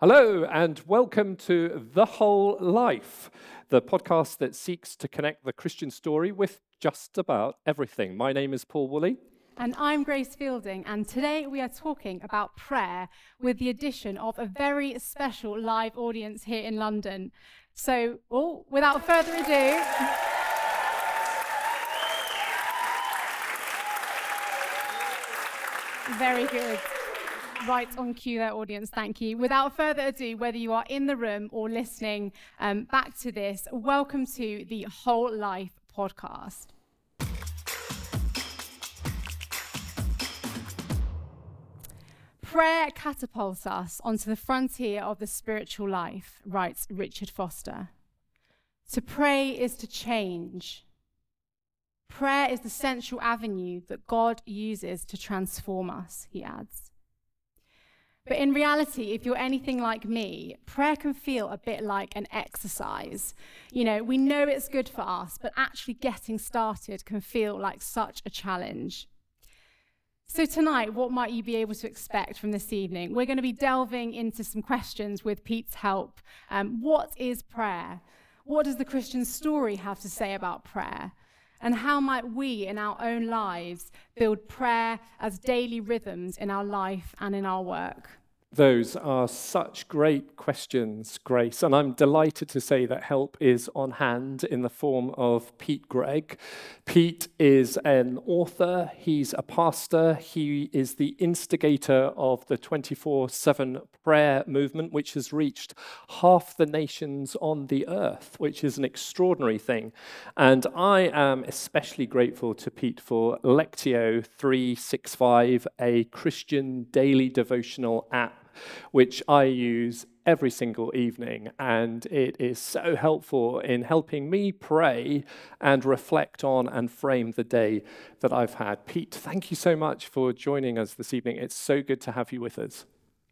Hello, and welcome to The Whole Life, the podcast that seeks to connect the Christian story with just about everything. My name is Paul Woolley. And I'm Grace Fielding, and today we are talking about prayer with the addition of a very special live audience here in London. So, oh, without further ado, very good right on cue there, audience. Thank you. Without further ado, whether you are in the room or listening um, back to this, welcome to the Whole Life podcast. Prayer catapults us onto the frontier of the spiritual life, writes Richard Foster. To pray is to change. Prayer is the central avenue that God uses to transform us, he adds. But in reality, if you're anything like me, prayer can feel a bit like an exercise. You know, we know it's good for us, but actually getting started can feel like such a challenge. So, tonight, what might you be able to expect from this evening? We're going to be delving into some questions with Pete's help. Um, what is prayer? What does the Christian story have to say about prayer? And how might we, in our own lives, build prayer as daily rhythms in our life and in our work? Those are such great questions, Grace, and I'm delighted to say that help is on hand in the form of Pete Greig. Pete is an author, he's a pastor, he is the instigator of the 24 7 prayer movement, which has reached half the nations on the earth, which is an extraordinary thing. And I am especially grateful to Pete for Lectio 365, a Christian daily devotional app which I use every single evening. And it is so helpful in helping me pray and reflect on and frame the day that I've had. Pete, thank you so much for joining us this evening. It's so good to have you with us.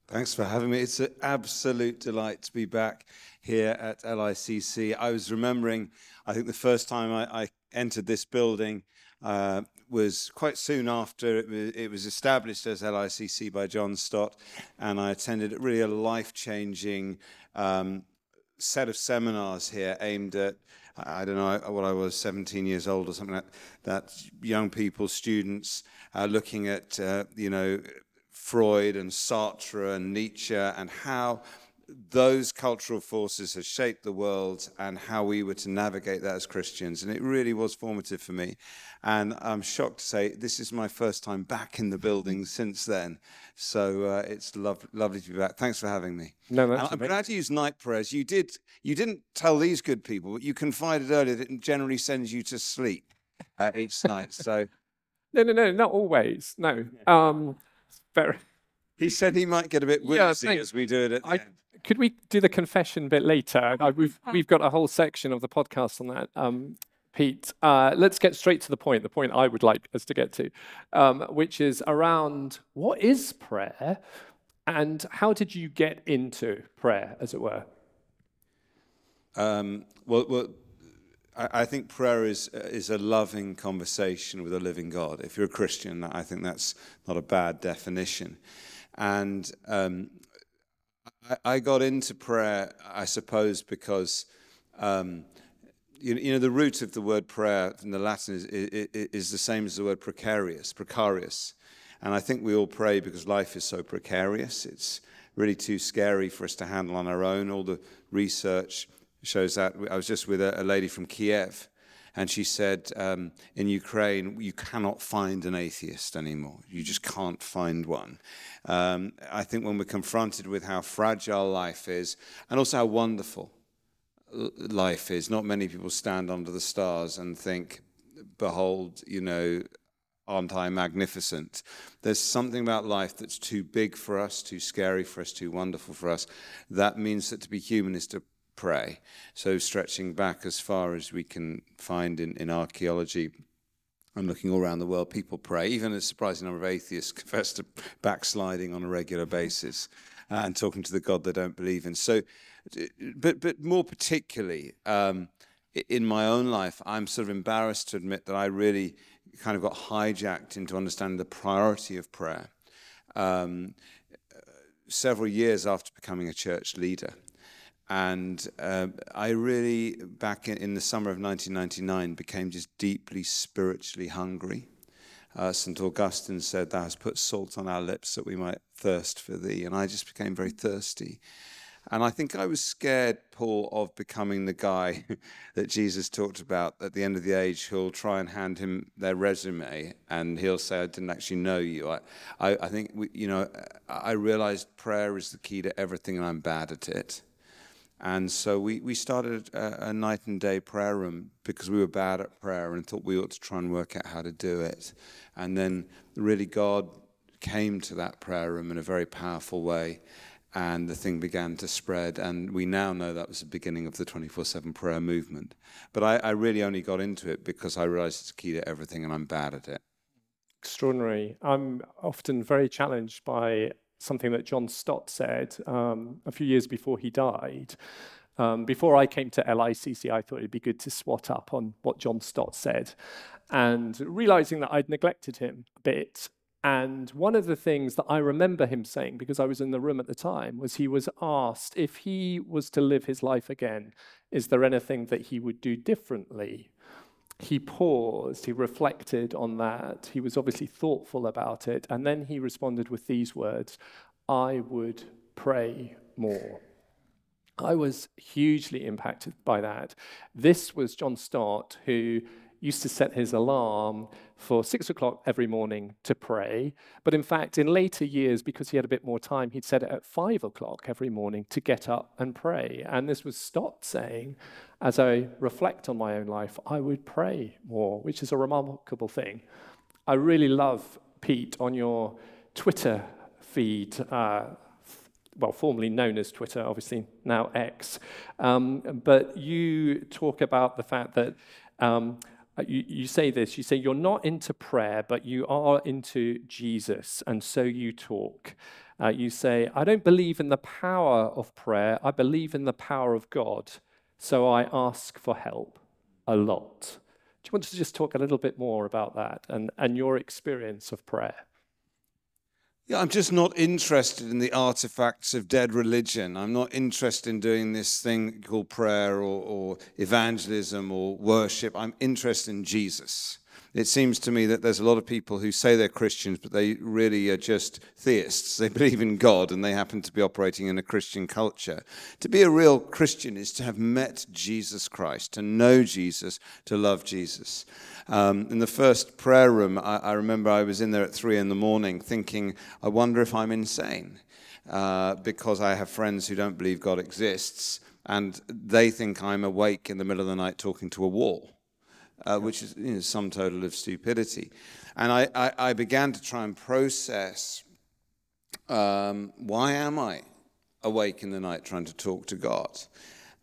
Thanks for having me. It's an absolute delight to be back here at LICC. I was remembering, I think the first time I, I entered this building, uh, was quite soon after it was, it was, established as LICC by John Stott, and I attended really a life changing um, set of seminars here aimed at I don't know what I was, 17 years old or something like that. Young people, students, uh, looking at uh, you know Freud and Sartre and Nietzsche and how those cultural forces have shaped the world and how we were to navigate that as Christians. And it really was formative for me. And I'm shocked to say this is my first time back in the building since then. So uh, it's lov- lovely to be back. Thanks for having me. No, that's I'm glad to use night prayers. You did. You didn't tell these good people, but you confided earlier that it generally sends you to sleep uh, each night. So. No, no, no, not always. No. Um, very. He said he might get a bit woozy yeah, as we do it at the I, end could we do the confession bit later? Uh, we've we've got a whole section of the podcast on that. Um, Pete, uh, let's get straight to the point. The point I would like us to get to, um, which is around what is prayer, and how did you get into prayer, as it were? Um, well, well I, I think prayer is is a loving conversation with a living God. If you're a Christian, I think that's not a bad definition. And um, I, got into prayer, I suppose, because um, you, you, know the root of the word prayer in the Latin is, is, is, the same as the word precarious, precarious, and I think we all pray because life is so precarious. It's really too scary for us to handle on our own. All the research shows that. I was just with a, a lady from Kiev and she said, um, in Ukraine, you cannot find an atheist anymore. You just can't find one. Um, I think when we're confronted with how fragile life is, and also how wonderful life is, not many people stand under the stars and think, behold, you know, aren't I magnificent? There's something about life that's too big for us, too scary for us, too wonderful for us. That means that to be human is to pray. So, stretching back as far as we can find in, in archaeology and looking all around the world, people pray. Even a surprising number of atheists confess to backsliding on a regular basis uh, and talking to the God they don't believe in. So, but, but more particularly, um, in my own life, I'm sort of embarrassed to admit that I really kind of got hijacked into understanding the priority of prayer. Um, several years after becoming a church leader. And uh, I really, back in, in, the summer of 1999, became just deeply spiritually hungry. Uh, St. Augustine said, Thou hast put salt on our lips that we might thirst for thee. And I just became very thirsty. And I think I was scared, Paul, of becoming the guy that Jesus talked about at the end of the age who'll try and hand him their resume and he'll say, I didn't actually know you. I, I, I think, we, you know, I realized prayer is the key to everything and I'm bad at it. And so we, we started a, a night and day prayer room because we were bad at prayer and thought we ought to try and work out how to do it. And then really God came to that prayer room in a very powerful way and the thing began to spread. And we now know that was the beginning of the 24 7 prayer movement. But I, I, really only got into it because I realized it's key to everything and I'm bad at it. Extraordinary. I'm often very challenged by something that John Stott said um, a few years before he died. Um, before I came to LICC, I thought it'd be good to swat up on what John Stott said. And realizing that I'd neglected him a bit, and one of the things that I remember him saying, because I was in the room at the time, was he was asked if he was to live his life again, is there anything that he would do differently? He paused, he reflected on that. He was obviously thoughtful about it. And then he responded with these words I would pray more. I was hugely impacted by that. This was John Stott, who used to set his alarm for six o'clock every morning to pray. But in fact, in later years, because he had a bit more time, he'd set it at five o'clock every morning to get up and pray. And this was Stott saying, as I reflect on my own life, I would pray more, which is a remarkable thing. I really love, Pete, on your Twitter feed. Uh, well, formerly known as Twitter, obviously now X. Um, but you talk about the fact that um, you, you say this you say, You're not into prayer, but you are into Jesus, and so you talk. Uh, you say, I don't believe in the power of prayer, I believe in the power of God, so I ask for help a lot. Do you want to just talk a little bit more about that and, and your experience of prayer? Yeah, I'm just not interested in the artifacts of dead religion. I'm not interested in doing this thing called prayer or, or, evangelism or worship. I'm interested in Jesus. It seems to me that there's a lot of people who say they're Christians, but they really are just theists. They believe in God and they happen to be operating in a Christian culture. To be a real Christian is to have met Jesus Christ, to know Jesus, to love Jesus. Um, in the first prayer room, I, I, remember I was in there at three in the morning thinking, I wonder if I'm insane. Uh, because I have friends who don't believe God exists, and they think I'm awake in the middle of the night talking to a wall uh, which is you know, sum total of stupidity. And I, I, I began to try and process um, why am I awake in the night trying to talk to God?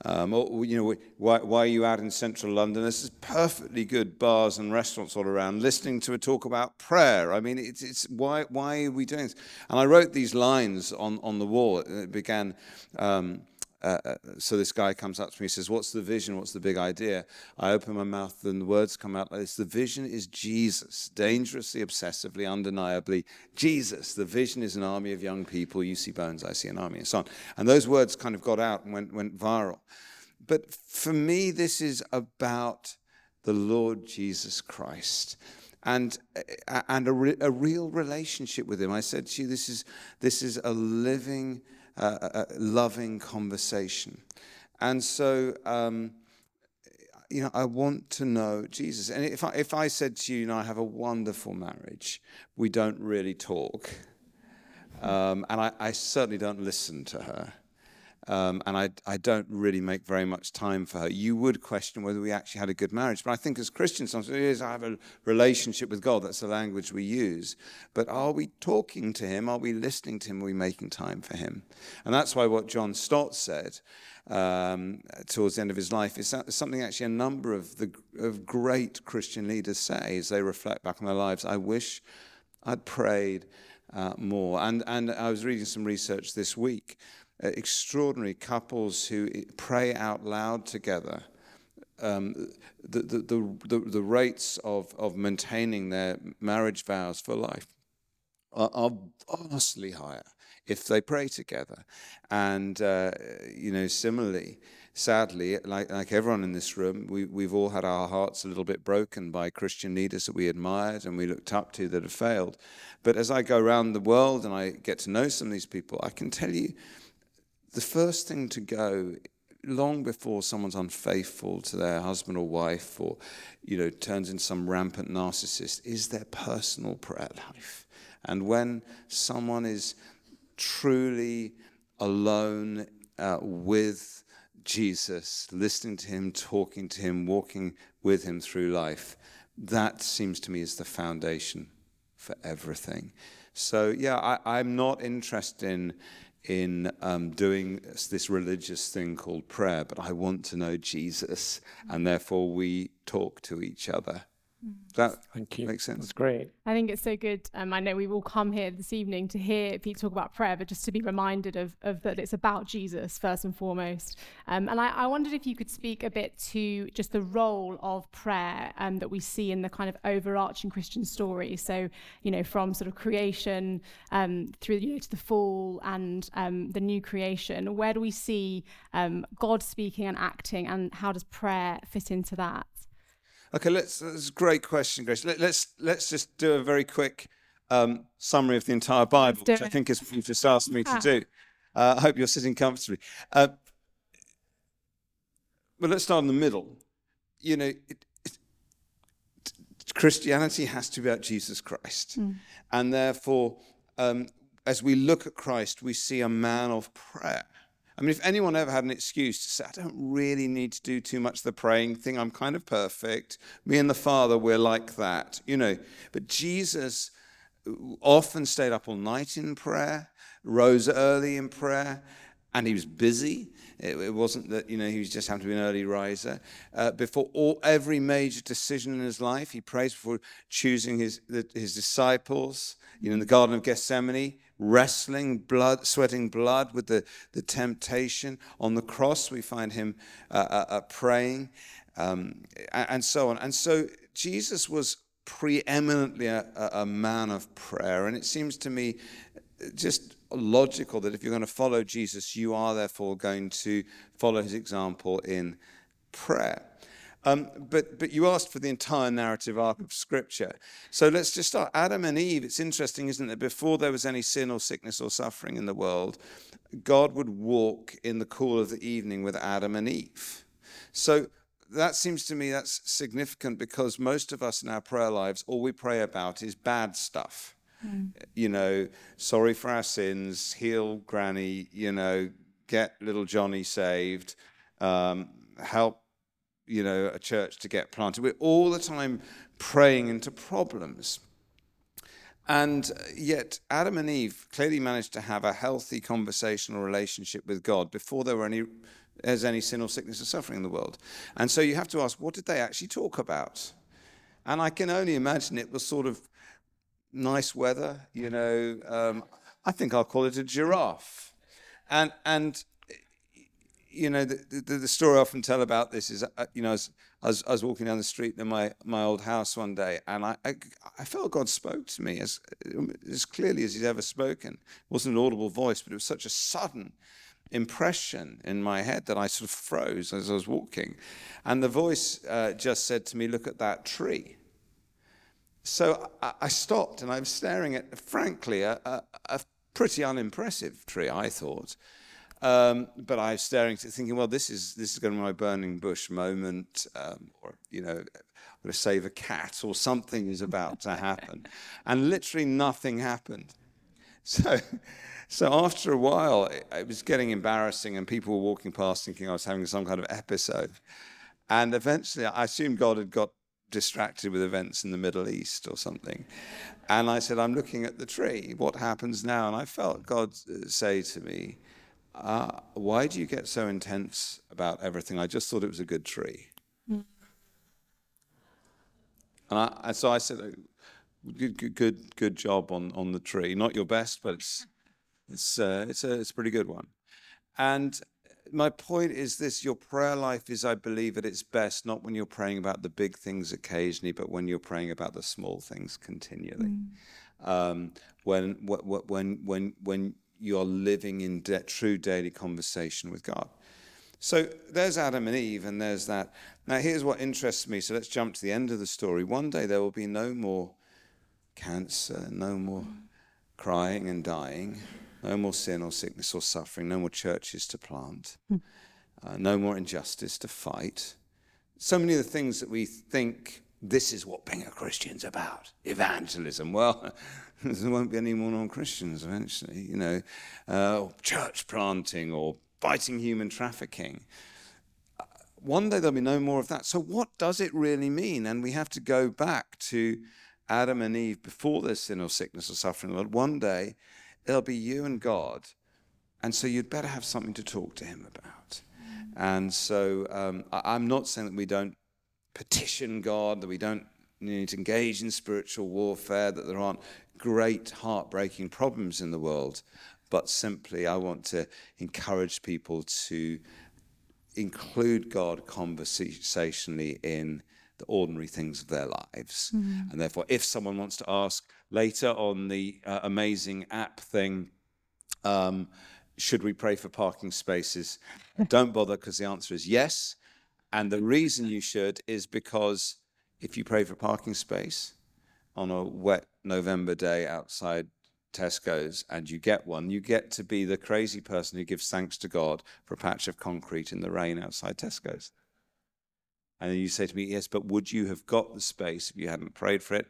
Um, or, you know, why, why, are you out in central London? There's perfectly good bars and restaurants all around, listening to a talk about prayer. I mean, it's, it's why, why are we doing this? And I wrote these lines on, on the wall. It began, um, uh, uh, so this guy comes up to me and says, What's the vision? What's the big idea? I open my mouth and the words come out like this The vision is Jesus, dangerously, obsessively, undeniably. Jesus. The vision is an army of young people. You see bones, I see an army, and so on. And those words kind of got out and went, went viral. But for me, this is about the Lord Jesus Christ and and a, re, a real relationship with him. I said to you, this is this is a living a, loving conversation. And so, um, you know, I want to know Jesus. And if I, if I said to you, you know, I have a wonderful marriage, we don't really talk. Um, and I, I certainly don't listen to her. Um, and I, I don't really make very much time for her. You would question whether we actually had a good marriage. But I think as Christians, sometimes I have a relationship with God. That's the language we use. But are we talking to Him? Are we listening to Him? Are we making time for Him? And that's why what John Stott said um, towards the end of his life is something actually a number of the of great Christian leaders say as they reflect back on their lives. I wish I'd prayed uh, more. And, and I was reading some research this week extraordinary couples who pray out loud together. Um, the, the, the, the, rates of, of maintaining their marriage vows for life are, are vastly higher if they pray together. And, uh, you know, similarly, sadly, like, like everyone in this room, we, we've all had our hearts a little bit broken by Christian leaders that we admired and we looked up to that have failed. But as I go around the world and I get to know some of these people, I can tell you the first thing to go long before someone's unfaithful to their husband or wife or you know turns into some rampant narcissist is their personal prayer life. And when someone is truly alone uh, with jesus listening to him talking to him walking with him through life that seems to me is the foundation for everything. So yeah I, i'm not interested in in um, doing this religious thing called prayer, but I want to know Jesus, and therefore we talk to each other. That Thank you. makes sense. That's great. I think it's so good. Um, I know we've all come here this evening to hear Pete talk about prayer, but just to be reminded of, of that it's about Jesus first and foremost. Um, and I, I wondered if you could speak a bit to just the role of prayer um, that we see in the kind of overarching Christian story. So, you know, from sort of creation um, through you know, to the fall and um, the new creation, where do we see um, God speaking and acting, and how does prayer fit into that? Okay, let's. That's a great question, Grace. Let, let's let's just do a very quick um, summary of the entire Bible, which I think is what you've just asked me to Ah. do. Uh, I hope you're sitting comfortably. Uh, but let's start in the middle. You know, it, it, Christianity has to be about Jesus Christ, and therefore, um, as we look at Christ, we see a man of prayer. I mean, if anyone ever had an excuse to say, I don't really need to do too much of the praying thing, I'm kind of perfect. Me and the Father, we're like that, you know. But Jesus often stayed up all night in prayer, rose early in prayer, and he was busy. It, it wasn't that you know he was just happened to be an early riser. Uh, before all every major decision in his life, he prays before choosing his the, his disciples. You know, in the Garden of Gethsemane, wrestling blood, sweating blood with the the temptation on the cross. We find him uh, uh, uh, praying, um, and so on. And so Jesus was preeminently a, a, a man of prayer, and it seems to me just logical that if you're going to follow Jesus, you are therefore going to follow his example in prayer. Um, but, but you asked for the entire narrative arc of Scripture. So let's just start. Adam and Eve, it's interesting, isn't it? Before there was any sin or sickness or suffering in the world, God would walk in the cool of the evening with Adam and Eve. So that seems to me that's significant because most of us in our prayer lives, all we pray about is bad stuff you know, sorry for our sins, heal Granny, you know, get little Johnny saved, um, help, you know, a church to get planted. We're all the time praying into problems. And yet, Adam and Eve clearly managed to have a healthy conversational relationship with God before there were any, there's any sin or sickness or suffering in the world. And so you have to ask, what did they actually talk about? And I can only imagine it was sort of nice weather, you know. Um, I think I'll call it a giraffe. And and you know the, the, the story I often tell about this is uh, you know I was, I was, I was walking down the street in my my old house one day and I, I I felt God spoke to me as as clearly as He's ever spoken. It wasn't an audible voice, but it was such a sudden impression in my head that I sort of froze as I was walking, and the voice uh, just said to me, "Look at that tree." So I, I stopped and I was staring at, frankly, a, a, a pretty unimpressive tree, I thought. Um, but I was staring, thinking, well, this is this is going to be my burning bush moment, um, or you know, I'm going to save a cat, or something is about to happen, and literally nothing happened. So, so after a while, it, it was getting embarrassing, and people were walking past thinking I was having some kind of episode. And eventually, I assumed God had got distracted with events in the Middle East or something. And I said, I'm looking at the tree. What happens now? And I felt God uh, say to me, uh, Why do you get so intense about everything? I just thought it was a good tree. And, I, and so I said, "Oh, good, good, good, good job on, on the tree. Not your best, but it's, it's, uh, it's, a, it's a pretty good one. And my point is this your prayer life is, I believe, at its best, not when you're praying about the big things occasionally, but when you're praying about the small things continually. Um, when, wh- wh- when, when, when you're living in de- true daily conversation with God. So there's Adam and Eve, and there's that. Now, here's what interests me. So let's jump to the end of the story. One day there will be no more cancer, no more crying and dying, no more sin or sickness or suffering, no more churches to plant, uh, no more injustice to fight. So many of the things that we think this is what being a Christian's about evangelism. Well, there won't be any more non Christians eventually, you know, uh, church planting or fighting human trafficking. Uh, one day there'll be no more of that. So, what does it really mean? And we have to go back to Adam and Eve before there's sin or sickness or suffering. Lord, one day it'll be you and God. And so you'd better have something to talk to him about. And so um, I'm not saying that we don't petition God, that we don't need to engage in spiritual warfare, that there aren't great, heartbreaking problems in the world, but simply I want to encourage people to include God conversationally in the ordinary things of their lives. Mm. And therefore, if someone wants to ask later on the uh, amazing app thing, um, should we pray for parking spaces? Don't bother because the answer is yes. And the reason you should is because if you pray for parking space on a wet November day outside Tesco's and you get one, you get to be the crazy person who gives thanks to God for a patch of concrete in the rain outside Tesco's. And you say to me, Yes, but would you have got the space if you hadn't prayed for it?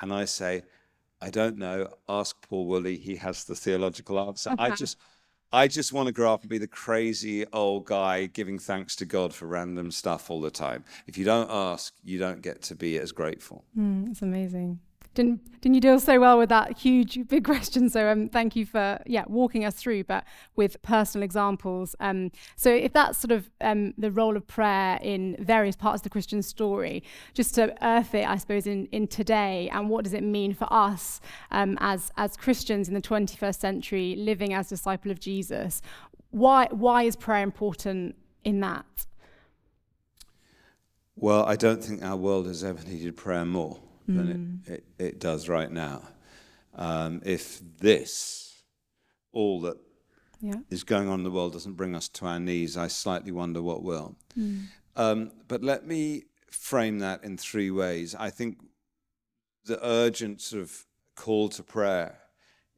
And I say, I don't know. Ask Paul Woolley. He has the theological answer. I just I just want to grow up and be the crazy old guy giving thanks to God for random stuff all the time. If you don't ask, you don't get to be as grateful. Mm, it's amazing didn't didn't you deal so well with that huge big question? So um, thank you for yeah walking us through but with personal examples. Um, so if that's sort of um, the role of prayer in various parts of the christian story just to earth it i suppose in, in today and what does it mean for us um, as as christians in the 21st century living as disciple of jesus why why is prayer important in that? Well i don't think our world has ever needed prayer more than it, mm. it, it, does right now. Um, if this, all that yeah. is going on in the world, doesn't bring us to our knees, I slightly wonder what will. Mm. Um, but let me frame that in three ways. I think the urgent sort of call to prayer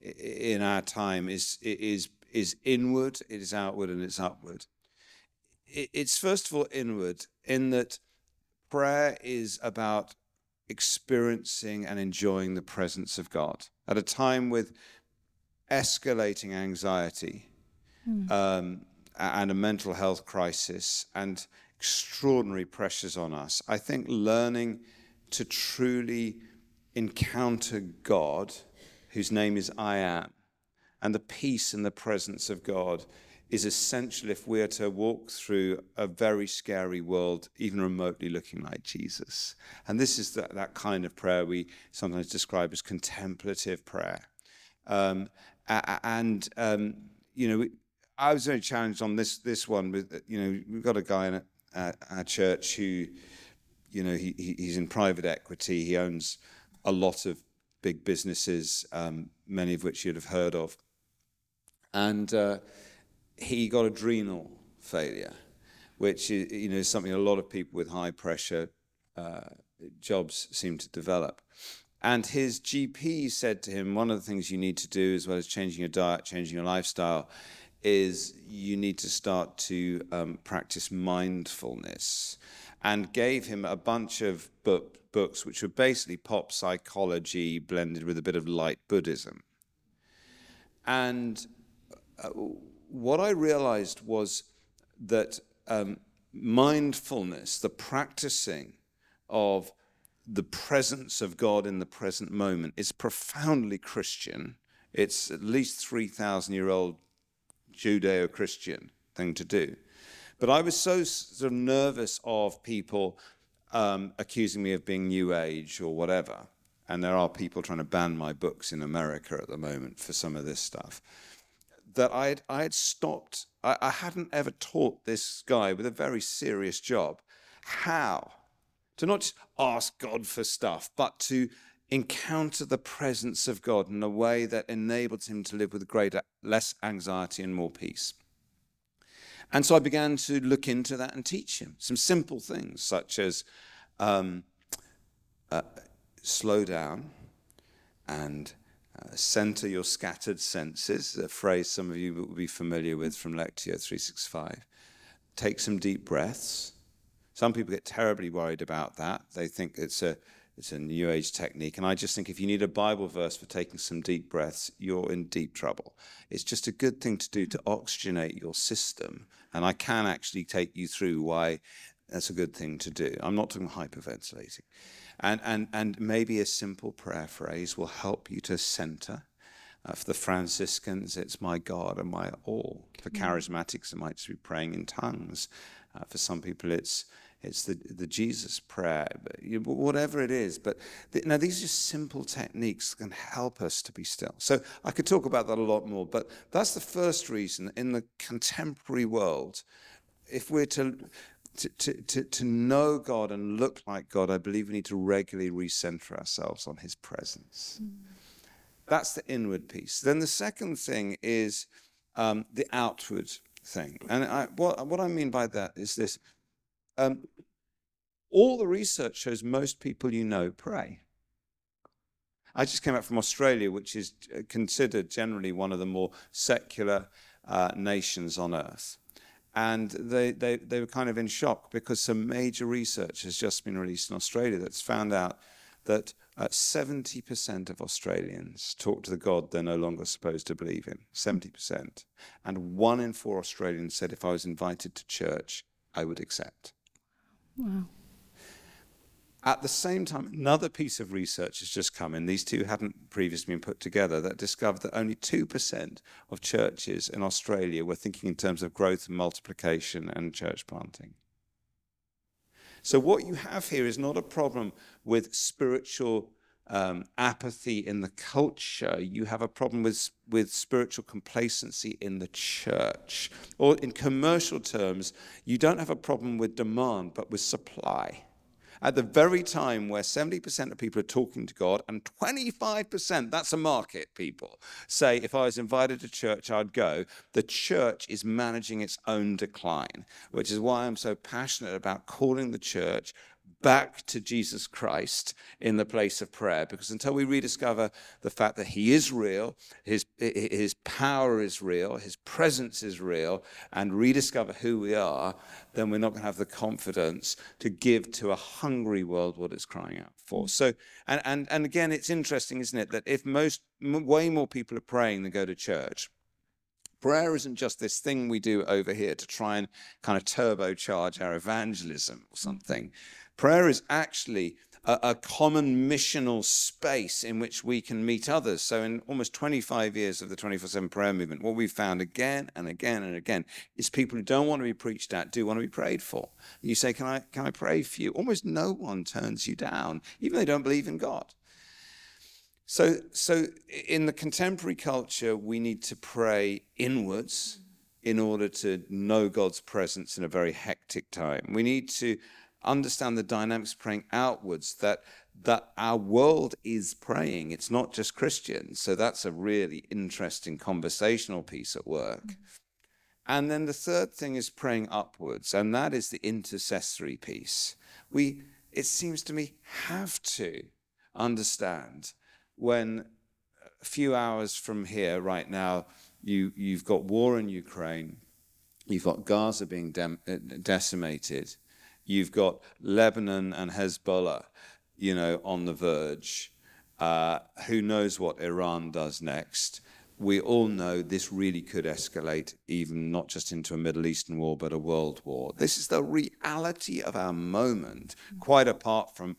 in our time is is is inward, it is outward, and it's upward. It's first of all inward in that prayer is about experiencing and enjoying the presence of God at a time with escalating anxiety mm. um, and a mental health crisis and extraordinary pressures on us. I think learning to truly encounter God, whose name is I am, and the peace and the presence of God is essential if we're to walk through a very scary world, even remotely looking like Jesus. And this is that, that kind of prayer we sometimes describe as contemplative prayer. Um, and, um, you know, I was very challenged on this, this one with, you know, we've got a guy in our church who, you know, he, he's in private equity. He owns a lot of big businesses, um, many of which you'd have heard of. And, uh, he got adrenal failure, which is, you know, something a lot of people with high pressure uh, jobs seem to develop. And his GP said to him, one of the things you need to do, as well as changing your diet, changing your lifestyle, is you need to start to um, practice mindfulness. And gave him a bunch of book, books which were basically pop psychology blended with a bit of light Buddhism. And uh, what I realized was that um, mindfulness, the practicing of the presence of God in the present moment, is profoundly Christian. It's at least 3,000 year old Judeo Christian thing to do. But I was so sort of nervous of people um, accusing me of being New Age or whatever. And there are people trying to ban my books in America at the moment for some of this stuff that I had, I had stopped. I, I hadn't ever taught this guy with a very serious job how to not just ask God for stuff, but to encounter the presence of God in a way that enabled him to live with greater, less anxiety and more peace. And so I began to look into that and teach him some simple things, such as um, uh, slow down and center your scattered senses, a phrase some of you will be familiar with from Lectio 365. Take some deep breaths. Some people get terribly worried about that. They think it's a it's a new age technique. And I just think if you need a Bible verse for taking some deep breaths, you're in deep trouble. It's just a good thing to do to oxygenate your system. And I can actually take you through why that's a good thing to do. I'm not talking hyperventilating. And, and, and maybe a simple prayer phrase will help you to center. Uh, for the Franciscans, it's my God and my all. For mm. charismatics, it might just be praying in tongues. Uh, for some people, it's it's the, the Jesus prayer, whatever it is. But the, now these are just simple techniques that can help us to be still. So I could talk about that a lot more, but that's the first reason in the contemporary world, if we're to to, to, to, to know God and look like God, I believe we need to regularly recenter ourselves on His presence. Mm. That's the inward piece. Then the second thing is um, the outward thing. And I, what, what I mean by that is this um, all the research shows most people you know pray. I just came back from Australia, which is uh, considered generally one of the more secular uh, nations on earth. And they, they, they were kind of in shock because some major research has just been released in Australia that's found out that uh, 70% of Australians talk to the God they're no longer supposed to believe in. 70%. And one in four Australians said, if I was invited to church, I would accept. Wow. At the same time, another piece of research has just come in. These two hadn't previously been put together that discovered that only 2% of churches in Australia were thinking in terms of growth and multiplication and church planting. So, what you have here is not a problem with spiritual um, apathy in the culture, you have a problem with, with spiritual complacency in the church. Or in commercial terms, you don't have a problem with demand, but with supply. At the very time where 70% of people are talking to God and 25%, that's a market, people, say, if I was invited to church, I'd go, the church is managing its own decline, which is why I'm so passionate about calling the church back to Jesus Christ in the place of prayer. Because until we rediscover the fact that He is real, His, his power is real, His presence is real, and rediscover who we are, then we're not going to have the confidence to give to a hungry world what it's crying out for. So, and, and, and again, it's interesting, isn't it, that if most, way more people are praying than go to church, prayer isn't just this thing we do over here to try and kind of turbocharge our evangelism or something. Prayer is actually a, a, common missional space in which we can meet others. So, in almost 25 years of the 24 7 prayer movement, what we've found again and again and again is people who don't want to be preached at do want to be prayed for. You say, Can I, can I pray for you? Almost no one turns you down, even though they don't believe in God. So, so in the contemporary culture, we need to pray inwards in order to know God's presence in a very hectic time. We need to understand the dynamics praying outwards that that our world is praying. It's not just christians so that's a really interesting conversational piece at work. Mm-hmm. and then the third thing is praying upwards and that is the intercessory piece. We it seems to me have to understand when a few hours from here right now you you've got war in ukraine you've got gaza being de- decimated You've got Lebanon and Hezbollah, you know, on the verge. Uh, who knows what Iran does next? We all know this really could escalate, even not just into a Middle Eastern war, but a world war. This is the reality of our moment, quite apart from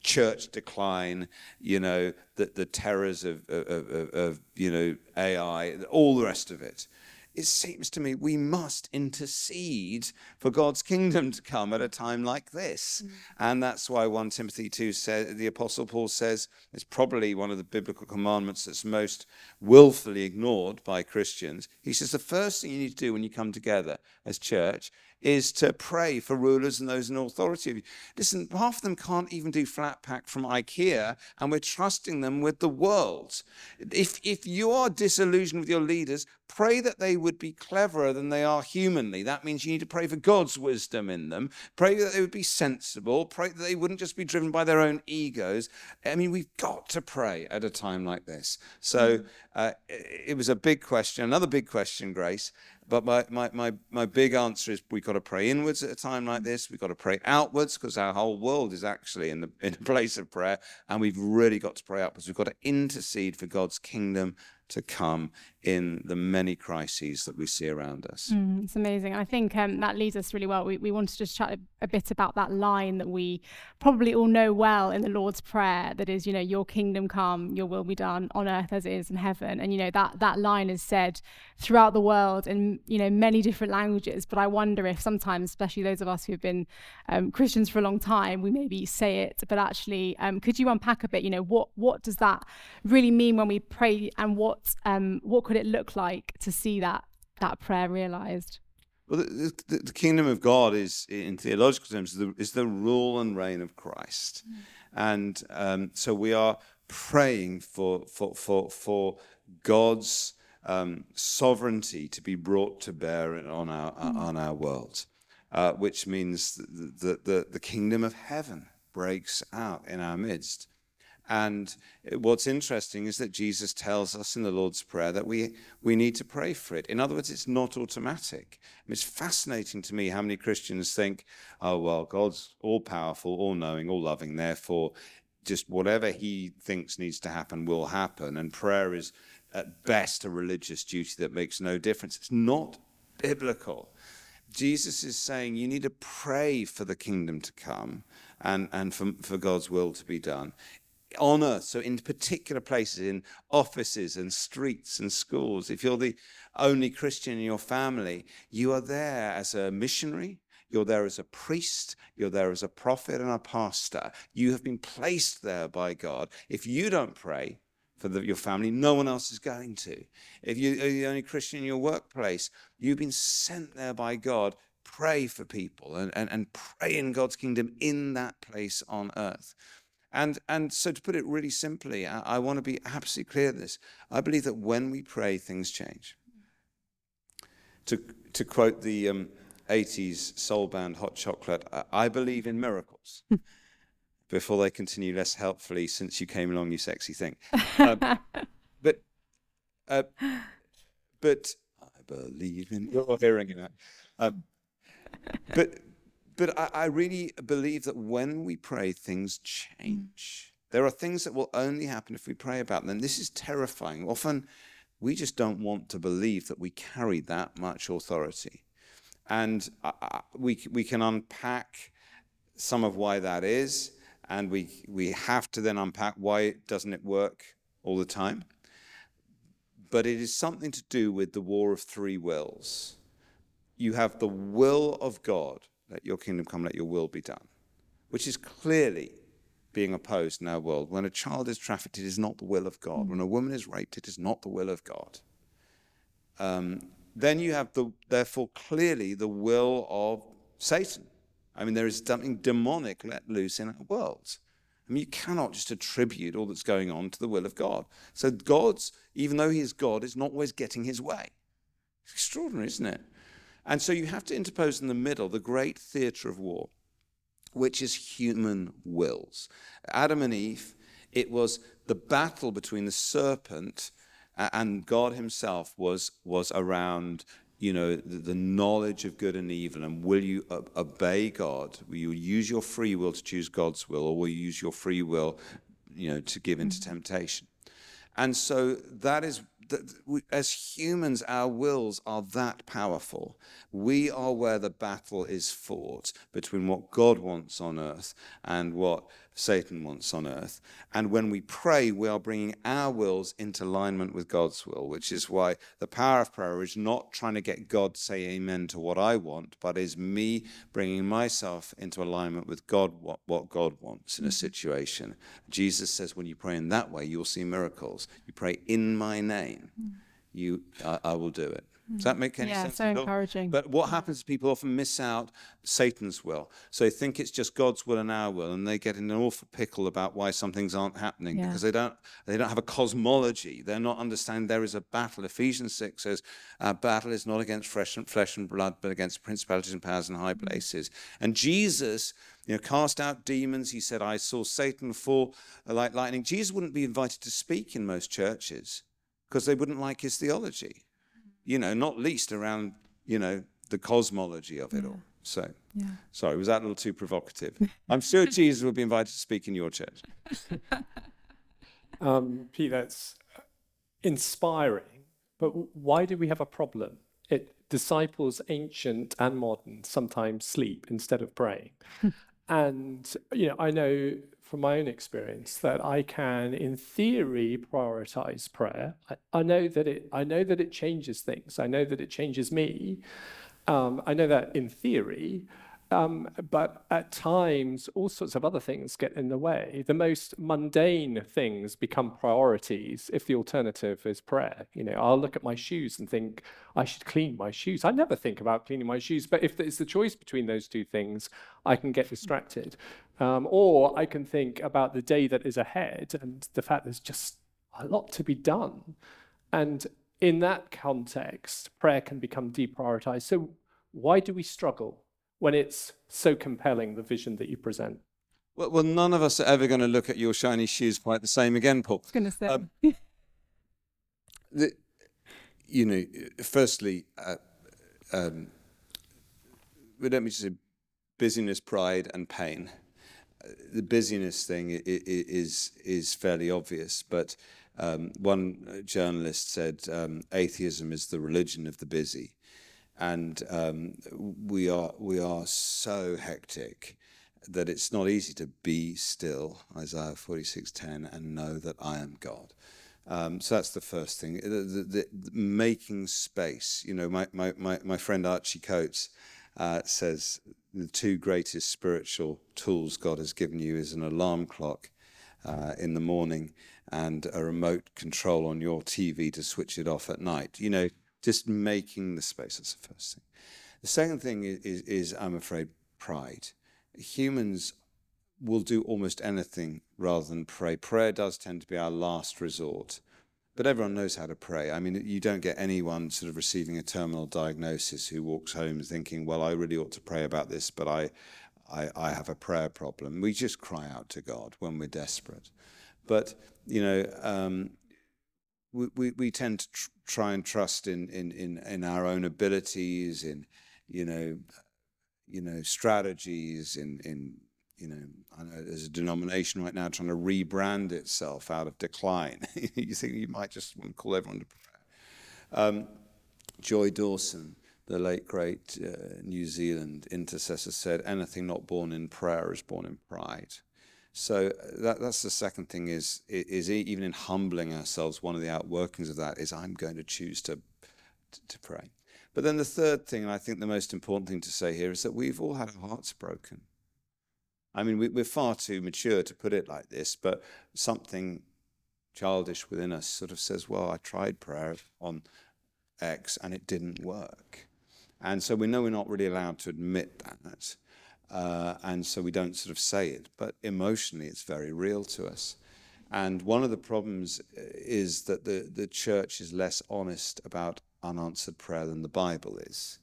church decline, you know, the, the terrors of, of, of, of, you know, AI, all the rest of it it seems to me we must intercede for God's kingdom to come at a time like this. Mm. And that's why 1 Timothy 2 says, the Apostle Paul says, it's probably one of the biblical commandments that's most willfully ignored by Christians. He says, the first thing you need to do when you come together, as church is to pray for rulers and those in authority. of you. Listen, half of them can't even do flat pack from IKEA, and we're trusting them with the world. If, if you are disillusioned with your leaders, pray that they would be cleverer than they are humanly. That means you need to pray for God's wisdom in them. Pray that they would be sensible. Pray that they wouldn't just be driven by their own egos. I mean, we've got to pray at a time like this. So uh, it was a big question, another big question, Grace. But my, my, my, my big answer is we've got to pray inwards at a time like this. We've got to pray outwards because our whole world is actually in, the, in a place of prayer. And we've really got to pray outwards. We've got to intercede for God's kingdom to come in the many crises that we see around us. Mm, it's amazing. I think um, that leads us really well. We, we want to just chat a, bit about that line that we probably all know well in the Lord's Prayer that is, you know, your kingdom come, your will be done on earth as it is in heaven. And, you know, that, that line is said throughout the world in, you know, many different languages. But I wonder if sometimes, especially those of us who've been um, Christians for a long time, we maybe say it, but actually, um, could you unpack a bit, you know, what, what does that really mean when we pray and what, um, what could it look like to see that that prayer realized? Well, the, the, the, kingdom of God is, in theological terms, the, is the rule and reign of Christ, mm. and um, so we are praying for for for for God's um, sovereignty to be brought to bear on our mm. on our world, uh, which means that the, the the kingdom of heaven breaks out in our midst. And what's interesting is that Jesus tells us in the Lord's Prayer that we, we need to pray for it. In other words, it's not automatic. it's fascinating to me how many Christians think, oh, well, God's all powerful, all knowing, all loving, therefore, just whatever he thinks needs to happen will happen. And prayer is at best a religious duty that makes no difference. It's not biblical. Jesus is saying you need to pray for the kingdom to come and, and for, for God's will to be done on earth. So, in particular places, in offices and streets and schools, if you're the only Christian in your family, you are there as a missionary. You're there as a priest. You're there as a prophet and a pastor. You have been placed there by God. If you don't pray for the, your family, no one else is going to. If you are the only Christian in your workplace, you've been sent there by God. Pray for people and, and, and pray in God's kingdom in that place on earth. And, and so, to put it really simply, I, I want to be absolutely clear this. I believe that when we pray, things change. To, to quote the um, 80s soul band Hot Chocolate, I, I believe in miracles. Before they continue less helpfully, since you came along, you sexy thing. Um, but, uh, but I believe in. You're hearing it. Um, but but I, I really believe that when we pray, things change. Mm. There are things that will only happen if we pray about them. This is terrifying. Often we just don't want to believe that we carry that much authority. And uh, we, we can unpack some of why that is. And we, we have to then unpack why it doesn't it work all the time. But it is something to do with the war of three wills. You have the will of God, let your kingdom come, let your will be done, which is clearly being opposed in our world. When a child is trafficked, it is not the will of God. When a woman is raped, it is not the will of God. Um, then you have the, therefore, clearly the will of Satan. I mean, there is something demonic let loose in our world. I mean, you cannot just attribute all that's going on to the will of God. So, God's, even though He is God, is not always getting His way. It's extraordinary, isn't it? And so you have to interpose in the middle the great theatre of war, which is human wills. Adam and Eve, it was the battle between the serpent and God himself was, was around you know the, the, knowledge of good and evil. And will you obey god? Will you use your free will to choose god's will or will you use your free will you know to give into temptation? And so that is as humans, our wills are that powerful. We are where the battle is fought between what God wants on earth and what Satan wants on earth. And when we pray, we are bringing our wills into alignment with God's will, which is why the power of prayer is not trying to get God to say amen to what I want, but is me bringing myself into alignment with God, what, what God wants in a mm-hmm. situation. Jesus says, when you pray in that way, you'll see miracles. You pray in my name, mm. you, I, I will do it. Hmm. Does that make any sense? yeah, so encouraging. But what happens is people often miss out Satan's will. So they think it's just God's will and our will, and they get in an awful pickle about why some things aren't happening Yeah. because they don't they don't have a cosmology. They're not understanding there is a battle. Ephesians six says, "Our battle is not against flesh and flesh and blood, but against principalities and powers in high hmm. places." And Jesus, you know, cast out demons. He said, "I saw Satan fall like lightning." Jesus wouldn't be invited to speak in most churches because they wouldn't like his theology you know, not least around, you know, the cosmology of it all. So, yeah. sorry, was that a little too provocative? I'm sure Jesus would be invited to speak in your church. Um, Pete, that's inspiring, but why do we have a problem? It disciples, ancient and modern, sometimes sleep instead of praying. and you know, I know from my own experience that I can, in theory, prioritize prayer. I, I know that it. I know that it changes things. I know that it changes me. Um, I know that in theory, um, but at times, all sorts of other things get in the way. The most mundane things become priorities if the alternative is prayer. You know, I'll look at my shoes and think I should clean my shoes. I never think about cleaning my shoes, but if it's the choice between those two things, I can get distracted. Um, or I can think about the day that is ahead and the fact there's just a lot to be done. And in that context, prayer can become deprioritized. So, why do we struggle when it's so compelling, the vision that you present? Well, well none of us are ever going to look at your shiny shoes quite the same again, Paul. I was going to say. Um, The, you know, firstly, uh, um, let me just say busyness, pride, and pain. Uh, The busyness thing i- i- i- is is fairly obvious, but um, one uh, journalist said um, atheism is the religion of the busy, and um, we are we are so hectic that it's not easy to be still. Isaiah forty six ten, and know that I am God. Um, so that's the first thing. The, the, the making space. You know, my, my, my, my friend Archie Coates uh, says the two greatest spiritual tools God has given you is an alarm clock uh, in the morning and a remote control on your TV to switch it off at night. You know, just making the space. That's the first thing. The second thing is, is, is I'm afraid, pride. Humans will do almost anything rather than pray. Prayer does tend to be our last resort. But everyone knows how to pray. I mean, you don't get anyone sort of receiving a terminal diagnosis who walks home thinking, well, I really ought to pray about this, but I, I, I have a prayer problem. We just cry out to God when we're desperate. But, you know, um, we, we, tend to tr- try and trust in, in, in, in our own abilities, in, you know, you know, strategies, in, in you know, know there's a denomination right now trying to rebrand itself out of decline. you think you might just want to call everyone to prayer. Um, Joy Dawson, the late great uh, New Zealand intercessor, said, "Anything not born in prayer is born in pride." So uh, that, that's the second thing is is even in humbling ourselves. One of the outworkings of that is I'm going to choose to to pray. But then the third thing, and I think the most important thing to say here, is that we've all had our hearts broken. I mean, we, we're far too mature to put it like this, but something childish within us sort of says, well, I tried prayer on X and it didn't work. And so we know we're not really allowed to admit that. Uh, and so we don't sort of say it, but emotionally it's very real to us. And one of the problems uh, is that the, the church is less honest about unanswered prayer than the Bible is.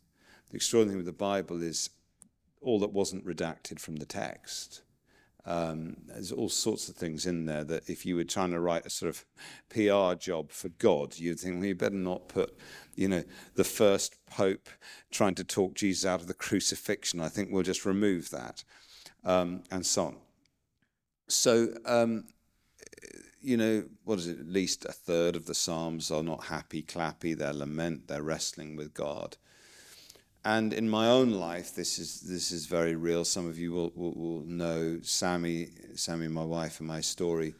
The extraordinary thing with the Bible is all that wasn't redacted from the text. Um, there's all sorts of things in there that if you were trying to write a sort of PR job for God, you'd think, well, you better not put, you know, the first pope trying to talk Jesus out of the crucifixion. I think we'll just remove that, um, and so on. So, um, you know, what is it? At least a third of the Psalms are not happy, clappy. They're lament. They're wrestling with God. And in my own life, this is this is very real. Some of you will will, will know Samie, Samie, my wife, and my story.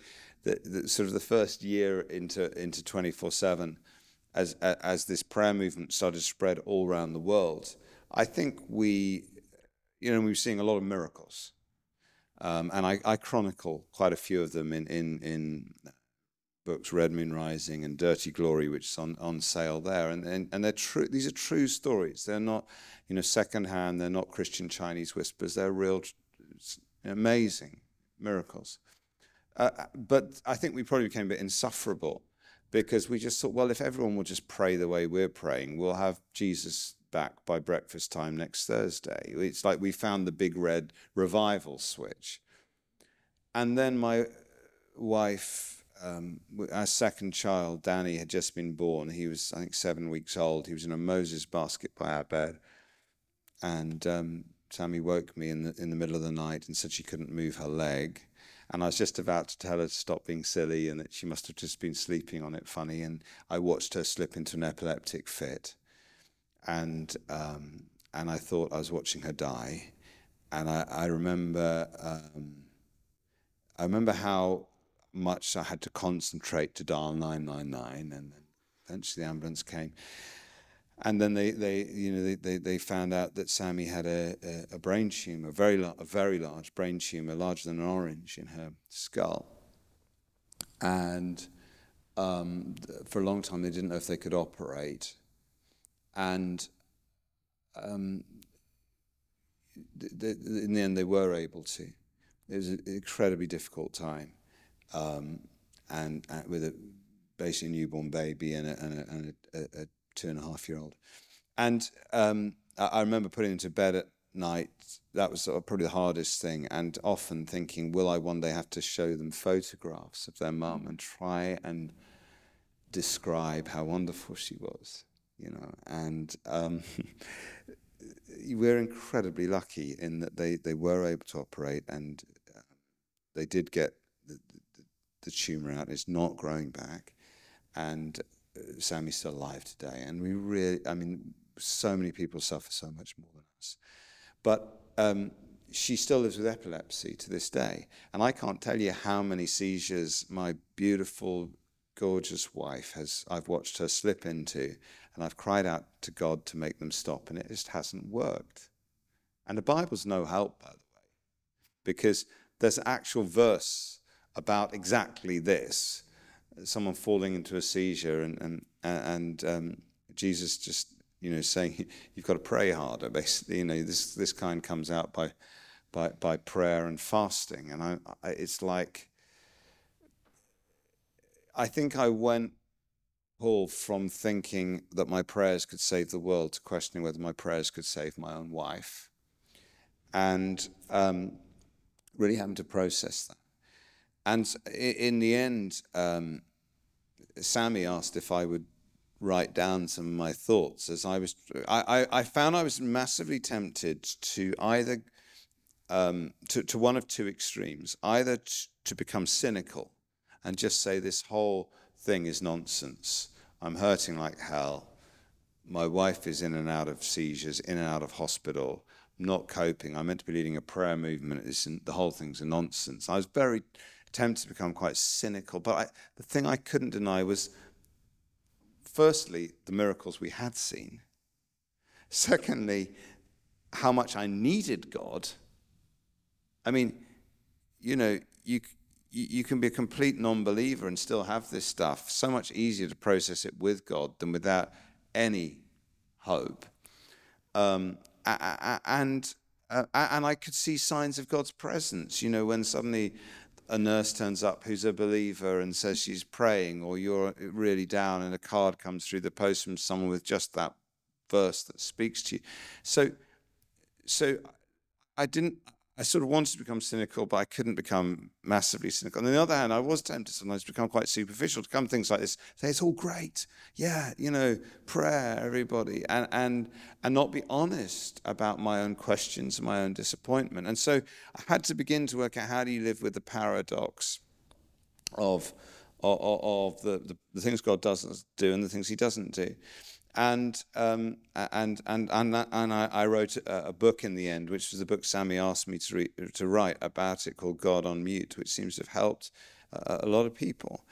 That, sort of the first year into into twenty four seven, as as this prayer movement started to spread all around the world, I think we, you know, we were seeing a lot of miracles, um, and I, I chronicle quite a few of them in in in books, Red Moon Rising and Dirty Glory, which is on, on sale there. And, and, and they're true, these are true stories. They're not, you know, secondhand. They're not Christian Chinese whispers. They're real, amazing miracles. Uh, but I think we probably became a bit insufferable because we just thought, well, if everyone will just pray the way we're praying, we'll have Jesus back by breakfast time next Thursday. It's like we found the big red revival switch. And then my wife, um, our second child, Danny, had just been born. He was, I think, seven weeks old. He was in a Moses basket by our bed. And um, Samie woke me in the, in the middle of the night and said she couldn't move her leg. And I was just about to tell her to stop being silly and that she must have just been sleeping on it funny. And I watched her slip into an epileptic fit. And, um, and I thought I was watching her die. And I, I remember, um, I remember how much I had to concentrate to dial 999. And then eventually the ambulance came. And then they, they you know, they, they, they found out that Samie had a, a, a brain tumor, a very, a very large brain tumor, larger than an orange in her skull. And um, for a long time, they didn't know if they could operate. And um, th- th- in the end, they were able to. It was an incredibly difficult time, um, and, and, with a basically a newborn baby and a, and a, and a, a two and a half year old. And um, I remember putting him to bed at night. That was sort of probably the hardest thing, and often thinking, will I one day have to show them photographs of their mum and try and describe how wonderful she was, you know? And um, we're incredibly lucky in that they, they were able to operate and uh, they did get the, tumor out. It's not growing back. And Samie's still alive today. And we really, I mean, so many people suffer so much more than us. But um, she still lives with epilepsy to this day. And I can't tell you how many seizures my beautiful, gorgeous wife has, I've watched her slip into. And I've cried out to God to make them stop, and it just hasn't worked. And the Bible's no help, by the way, because there's an actual verse about exactly this. Someone falling into a seizure and and and um, Jesus just you know saying you've got to pray harder basically. You know this this kind comes out by by by prayer and fasting. And I, I it's like I think I went Paul from thinking that my prayers could save the world to questioning whether my prayers could save my own wife. And um, really having to process that and in the end, um, Samie asked if I would write down some of my thoughts as I was. I, I, I found I was massively tempted to either um, to, to one of two extremes, either t- to become cynical and just say this whole thing is nonsense. I'm hurting like hell. My wife is in and out of seizures, in and out of hospital. Not coping. I'm meant to be leading a prayer movement. It's, the whole thing's a nonsense. I was very tempted to become quite cynical. But I, the thing I couldn't deny was, firstly, the miracles we had seen. Secondly, how much I needed God. I mean, you know, you, you can be a complete non believer and still have this stuff. So much easier to process it with God than without any hope. Um, and uh, and I could see signs of God's presence. You know, when suddenly a nurse turns up who's a believer and says she's praying, or you're really down and a card comes through the post from someone with just that verse that speaks to you. So, so I didn't. I sort of wanted to become cynical, but I couldn't become massively cynical. On the other hand, I was tempted sometimes to become quite superficial, to come things like this, say it's all great, yeah, you know, prayer, everybody, and and and not be honest about my own questions and my own disappointment. And so I had to begin to work out how do you live with the paradox of of, of the, the, the things God doesn't do and the things He doesn't do and um, and and and and I, I wrote a, a, book in the end, which was a book Samie asked me to re- to write about it, called God on Mute, which seems to have helped a lot of people,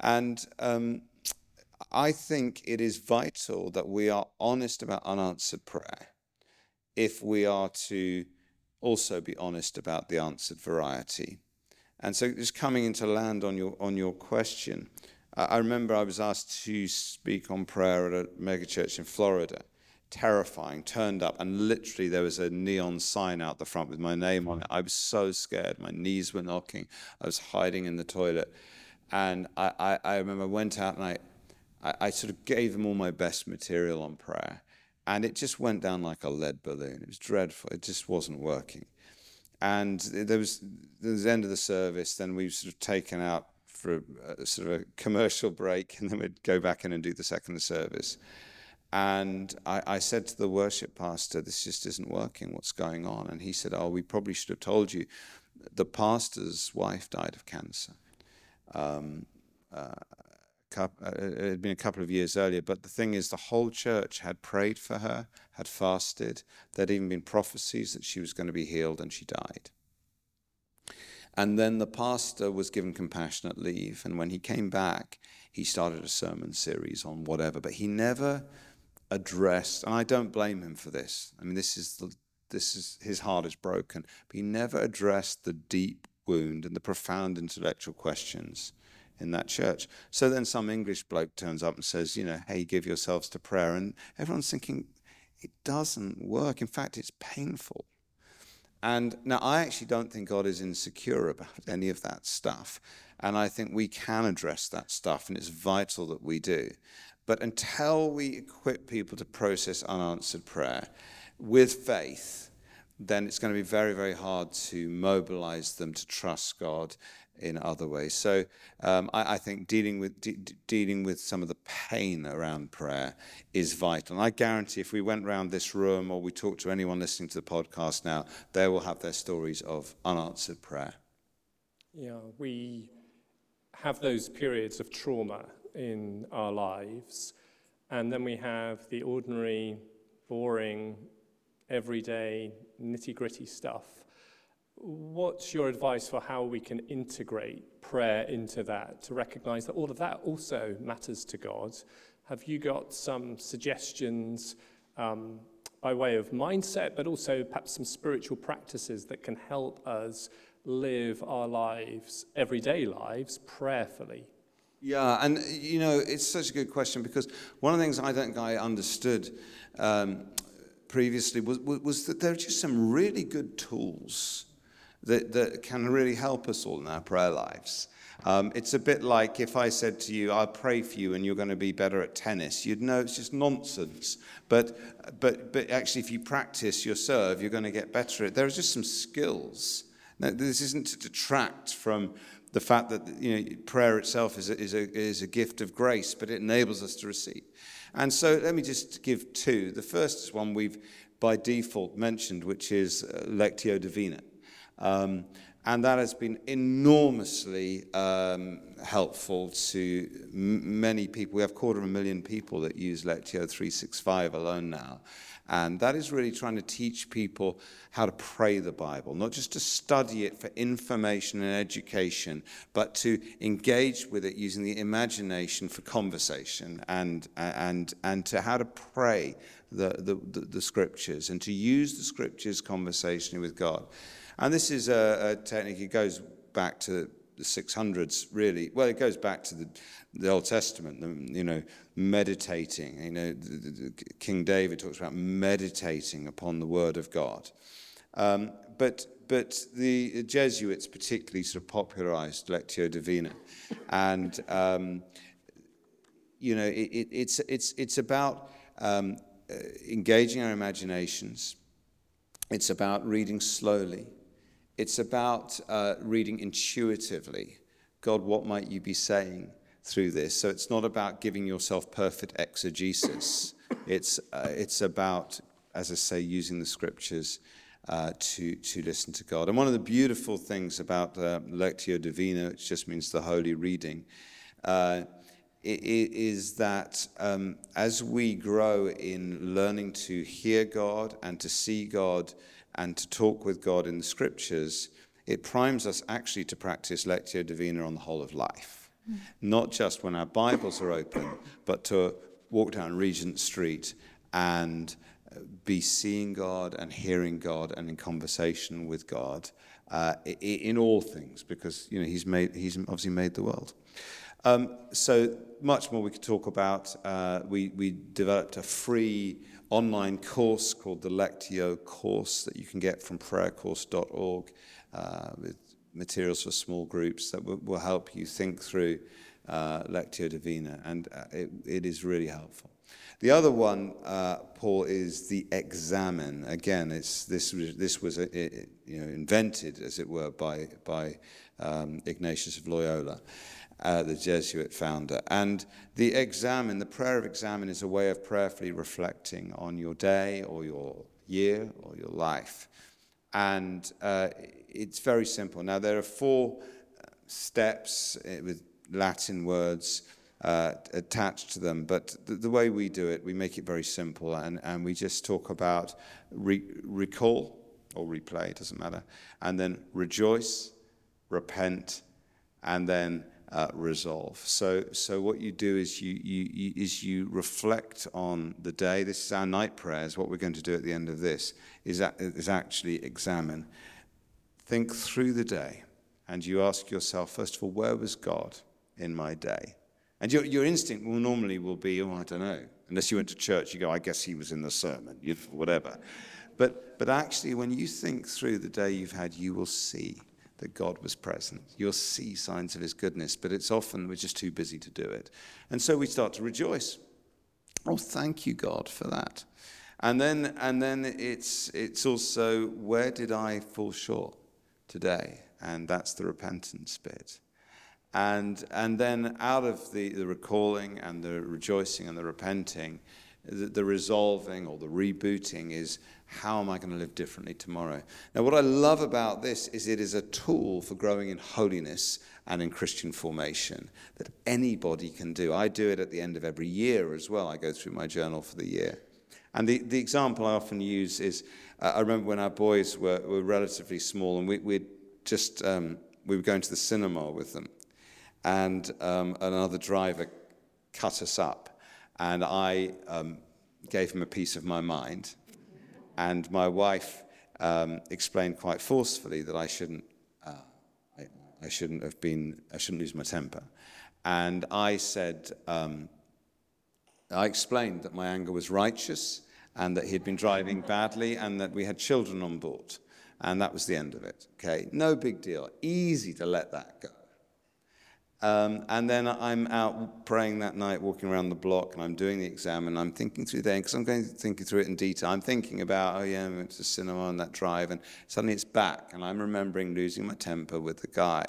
and. Um, I think it is vital that we are honest about unanswered prayer if we are to also be honest about the answered variety. And so just coming into land on your on your question, I, remember I was asked to speak on prayer at a megachurch in Florida. Terrifying, turned up, and literally there was a neon sign out the front with my name on it. I was so scared. My knees were knocking. I was hiding in the toilet. And I, I, I remember I went out and I, I, I sort of gave them all my best material on prayer. And it just went down like a lead balloon. It was dreadful. It just wasn't working. And there was, there was the end of the service. Then we were sort of taken out for a, a sort of a commercial break, and then we'd go back in and do the second service. And I, I, said to the worship pastor, This just isn't working. What's going on? And he said, Oh, we probably should have told you. The pastor's wife died of cancer. Um, uh, uh, it had been a couple of years earlier, but the thing is, the whole church had prayed for her, had fasted. There'd even been prophecies that she was going to be healed, and she died. And then the pastor was given compassionate leave, and when he came back, he started a sermon series on whatever, but he never addressed, and I don't blame him for this. I mean, this is the, this is his heart is broken, but he never addressed the deep wound and the profound intellectual questions in that church. So then some English bloke turns up and says, you know, hey, give yourselves to prayer. And everyone's thinking, it doesn't work. In fact, it's painful. And now I actually don't think God is insecure about any of that stuff. And I think we can address that stuff, and it's vital that we do. But until we equip people to process unanswered prayer with faith, then it's going to be very, very hard to mobilize them to trust God in other ways. So um, I, I, think dealing with de- dealing with some of the pain around prayer is vital. And I guarantee, if we went around this room or we talked to anyone listening to the podcast now, they will have their stories of unanswered prayer. Yeah, we have those periods of trauma in our lives, and then we have the ordinary, boring, everyday, nitty gritty stuff What's your advice for how we can integrate prayer into that to recognize that all of that also matters to God? Have you got some suggestions um, by way of mindset, but also perhaps some spiritual practices that can help us live our lives, everyday lives, prayerfully? Yeah, and you know, it's such a good question because one of the things I don't think I understood um, previously was, was that there are just some really good tools that, that can really help us all in our prayer lives. Um, it's a bit like if I said to you, I'll pray for you and you're going to be better at tennis. You'd know it's just nonsense. But, but, but actually, if you practice your serve, you're going to get better at it. There are just some skills. Now, this isn't to detract from the fact that you know, prayer itself is a, is, a, is a gift of grace, but it enables us to receive. And so let me just give two. The first is one we've by default mentioned, which is uh, Lectio Divina. Um, and that has been enormously um, helpful to m- many people. We have a quarter of a million people that use Lectio 365 alone now. And that is really trying to teach people how to pray the Bible, not just to study it for information and education, but to engage with it using the imagination for conversation and, and, and to how to pray the, the, the, the scriptures and to use the scriptures conversationally with God. And this is a, a technique, it goes back to the 600s, really. Well, it goes back to the, the Old Testament, the, you know, meditating. You know, the, King David talks about meditating upon the Word of God. Um, but, but the Jesuits particularly sort of popularized Lectio Divina. And, um, you know, it, it, it's, it's, it's about um, uh, engaging our imaginations. It's about reading slowly. It's about uh, reading intuitively. God, what might you be saying through this? So it's not about giving yourself perfect exegesis. It's, uh, it's about, as I say, using the scriptures uh, to, to listen to God. And one of the beautiful things about uh, Lectio Divina, which just means the holy reading, uh, is that um, as we grow in learning to hear God and to see God and to talk with God in the scriptures, it primes us actually to practice Lectio Divina on the whole of life. Mm. Not just when our Bibles are open, but to walk down Regent Street and be seeing God and hearing God and in conversation with God uh, in all things, because you know He's made He's obviously made the world. Um, so much more we could talk about. Uh, we, we developed a free online course called the Lectio course that you can get from prayercourse.org uh, with materials for small groups that will, will help you think through uh, Lectio Divina, and uh, it, it is really helpful. The other one, uh, Paul, is the examen. Again, it's, this was, this was a, it, you know, invented, as it were, by, by um, Ignatius of Loyola, uh, the Jesuit founder. And the examen, the prayer of examen, is a way of prayerfully reflecting on your day or your year or your life. And uh, it's very simple. Now, there are four uh, steps uh, with Latin words uh, attached to them. But the, the, way we do it, we make it very simple and, and we just talk about re- recall or replay, it doesn't matter, and then rejoice, repent, and then uh, resolve. So, so what you do is you, you, you, is you reflect on the day. This is our night prayers. What we're going to do at the end of this is, is actually examen, think through the day, and you ask yourself first of all, where was God in my day? And your, your instinct will normally will be, oh, I don't know. Unless you went to church, you go, I guess he was in the sermon, whatever. But, but actually, when you think through the day you've had, you will see that God was present. You'll see signs of his goodness, but it's often we're just too busy to do it. And so we start to rejoice. Oh, thank you, God, for that. And then, and then it's, it's also, where did I fall short today? And that's the repentance bit. And, and then out of the, the recalling and the rejoicing and the repenting, the, the resolving or the rebooting is how am I going to live differently tomorrow? Now, what I love about this is it is a tool for growing in holiness and in Christian formation that anybody can do. I do it at the end of every year as well. I go through my journal for the year. And the, the example I often use is uh, I remember when our boys were, were relatively small and we, we'd just, um, we were going to the cinema with them and um, another driver cut us up. And I um, gave him a piece of my mind. And my wife um, explained quite forcefully that I shouldn't, uh, I, I, shouldn't have been, I shouldn't lose my temper. And I said, um, I explained that my anger was righteous and that he'd been driving badly and that we had children on board. And that was the end of it. Okay, no big deal. Easy to let that go. Um, and then I'm out praying that night, walking around the block, and I'm doing the exam, and I'm thinking through there, because I'm going thinking through it in detail. I'm thinking about, oh yeah, I went to the cinema on that drive, and suddenly it's back, and I'm remembering losing my temper with the guy.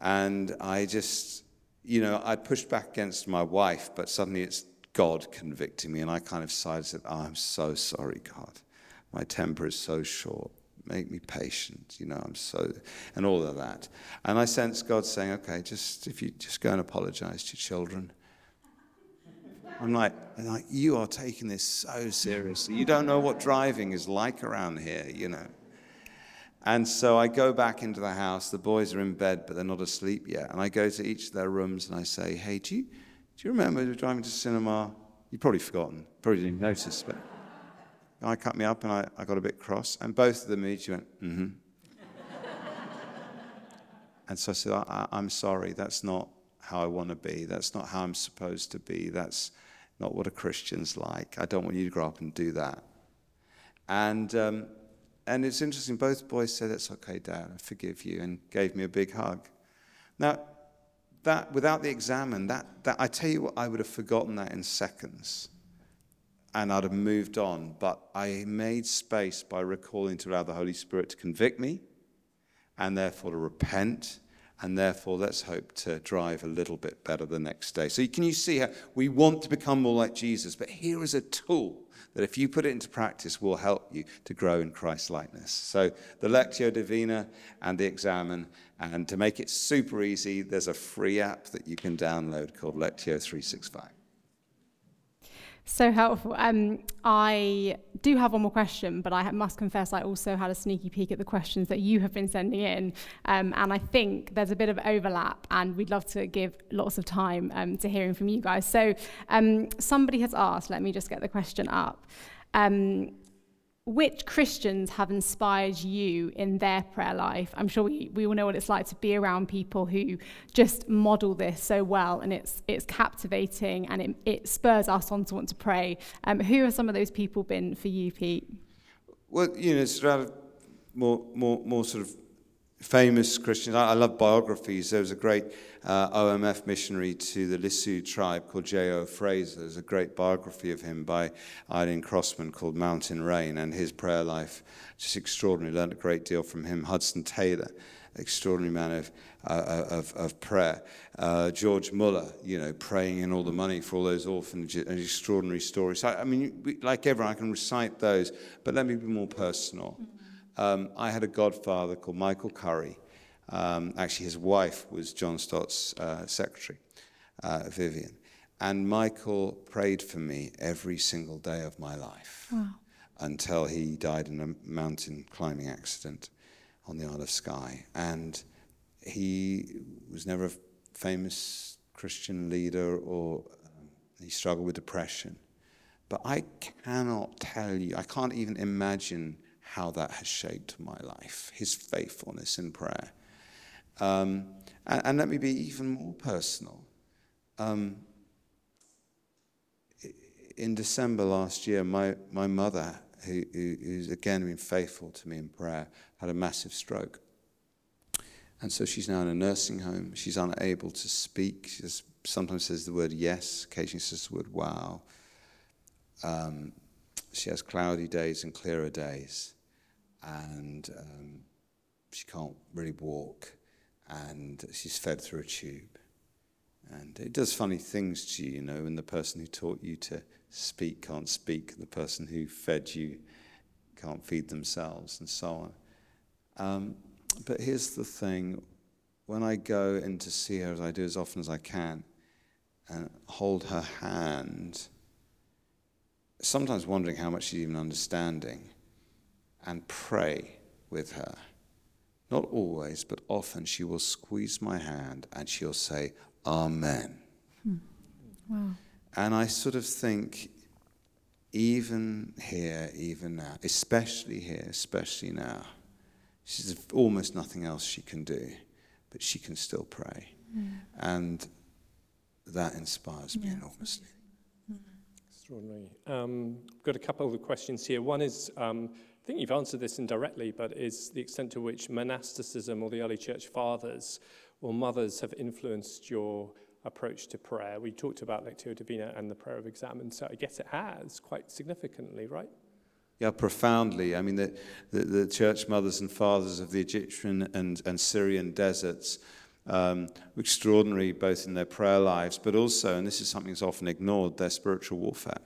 And I just, you know, I pushed back against my wife, but suddenly it's God convicting me, and I kind of sighed and said, oh, I'm so sorry, God. My temper is so short make me patient, you know, I'm so, and all of that. And I sense God saying, okay, just, if you just go and apologize to your children. I'm like, I'm like, you are taking this so seriously. You don't know what driving is like around here, you know. And so I go back into the house. The boys are in bed, but they're not asleep yet. And I go to each of their rooms and I say, hey, do you, do you remember driving to cinema? You've probably forgotten, probably didn't notice, but guy cut me up and I, I got a bit cross. And both of them each went, mm hmm. and so I said, I, I'm sorry, that's not how I want to be. That's not how I'm supposed to be. That's not what a Christian's like. I don't want you to grow up and do that. And, um, and it's interesting, both boys said, It's okay, Dad, I forgive you, and gave me a big hug. Now, that, without the examen, that, that, I tell you what, I would have forgotten that in seconds and I'd have moved on. But I made space by recalling to allow the Holy Spirit to convict me and therefore to repent. And therefore, let's hope to drive a little bit better the next day. So, can you see how we want to become more like Jesus? But here is a tool that, if you put it into practice, will help you to grow in Christ likeness. So, the Lectio Divina and the Examen. And to make it super easy, there's a free app that you can download called Lectio 365. So helpful. Um, I do have one more question, but I must confess I also had a sneaky peek at the questions that you have been sending in. Um, and I think there's a bit of overlap, and we'd love to give lots of time um, to hearing from you guys. So um, somebody has asked, let me just get the question up. Um, which Christians have inspired you in their prayer life? I'm sure we, we all know what it's like to be around people who just model this so well, and it's, it's captivating and it, it spurs us on to want to pray. Um, who have some of those people been for you, Pete? Well, you know, it's rather more, more, more sort of famous Christians. I, I love biographies. There was a great uh, OMF missionary to the Lisu tribe called J.O. Fraser. There's a great biography of him by Eileen Crossman called Mountain Rain, and his prayer life, just extraordinary. Learned a great deal from him. Hudson Taylor, extraordinary man of, uh, of, of prayer. Uh, George Muller, you know, praying in all the money for all those orphanages, an extraordinary story. So, I mean, like everyone, I can recite those, but let me be more personal. Mm-hmm. Um, I had a godfather called Michael Curry. Um, actually, his wife was John Stott's uh, secretary, uh, Vivian. And Michael prayed for me every single day of my life wow. until he died in a mountain climbing accident on the Isle of Skye. And he was never a famous Christian leader or um, he struggled with depression. But I cannot tell you, I can't even imagine how that has shaped my life, his faithfulness in prayer. Um, and, and, let me be even more personal. Um, in December last year, my, my mother, who, who, who's again been faithful to me in prayer, had a massive stroke. And so she's now in a nursing home. She's unable to speak. She sometimes says the word yes, occasionally says the word wow. Um, she has cloudy days and clearer days and um, she can't really walk, and she's fed through a tube. And it does funny things to you, you know, when the person who taught you to speak can't speak, the person who fed you can't feed themselves, and so on. Um, but here's the thing when I go in to see her, as I do as often as I can, and hold her hand, sometimes wondering how much she's even understanding and pray with her. Not always, but often she will squeeze my hand and she'll say, Amen. Hmm. Wow. And I sort of think, even here, even now, especially here, especially now, she's almost nothing else she can do, but she can still pray. Mm. And that inspires me enormously. Extraordinary. Um, got a couple of questions here. One is, um, I think you've answered this indirectly, but is the extent to which monasticism or the early church fathers or mothers have influenced your approach to prayer. We talked about Lectio Divina and the prayer of examen, so I guess it has quite significantly, right? Yeah, profoundly. I mean, the, the, the church mothers and fathers of the Egyptian and, and Syrian deserts um, extraordinary both in their prayer lives, but also, and this is something that's often ignored, their spiritual warfare.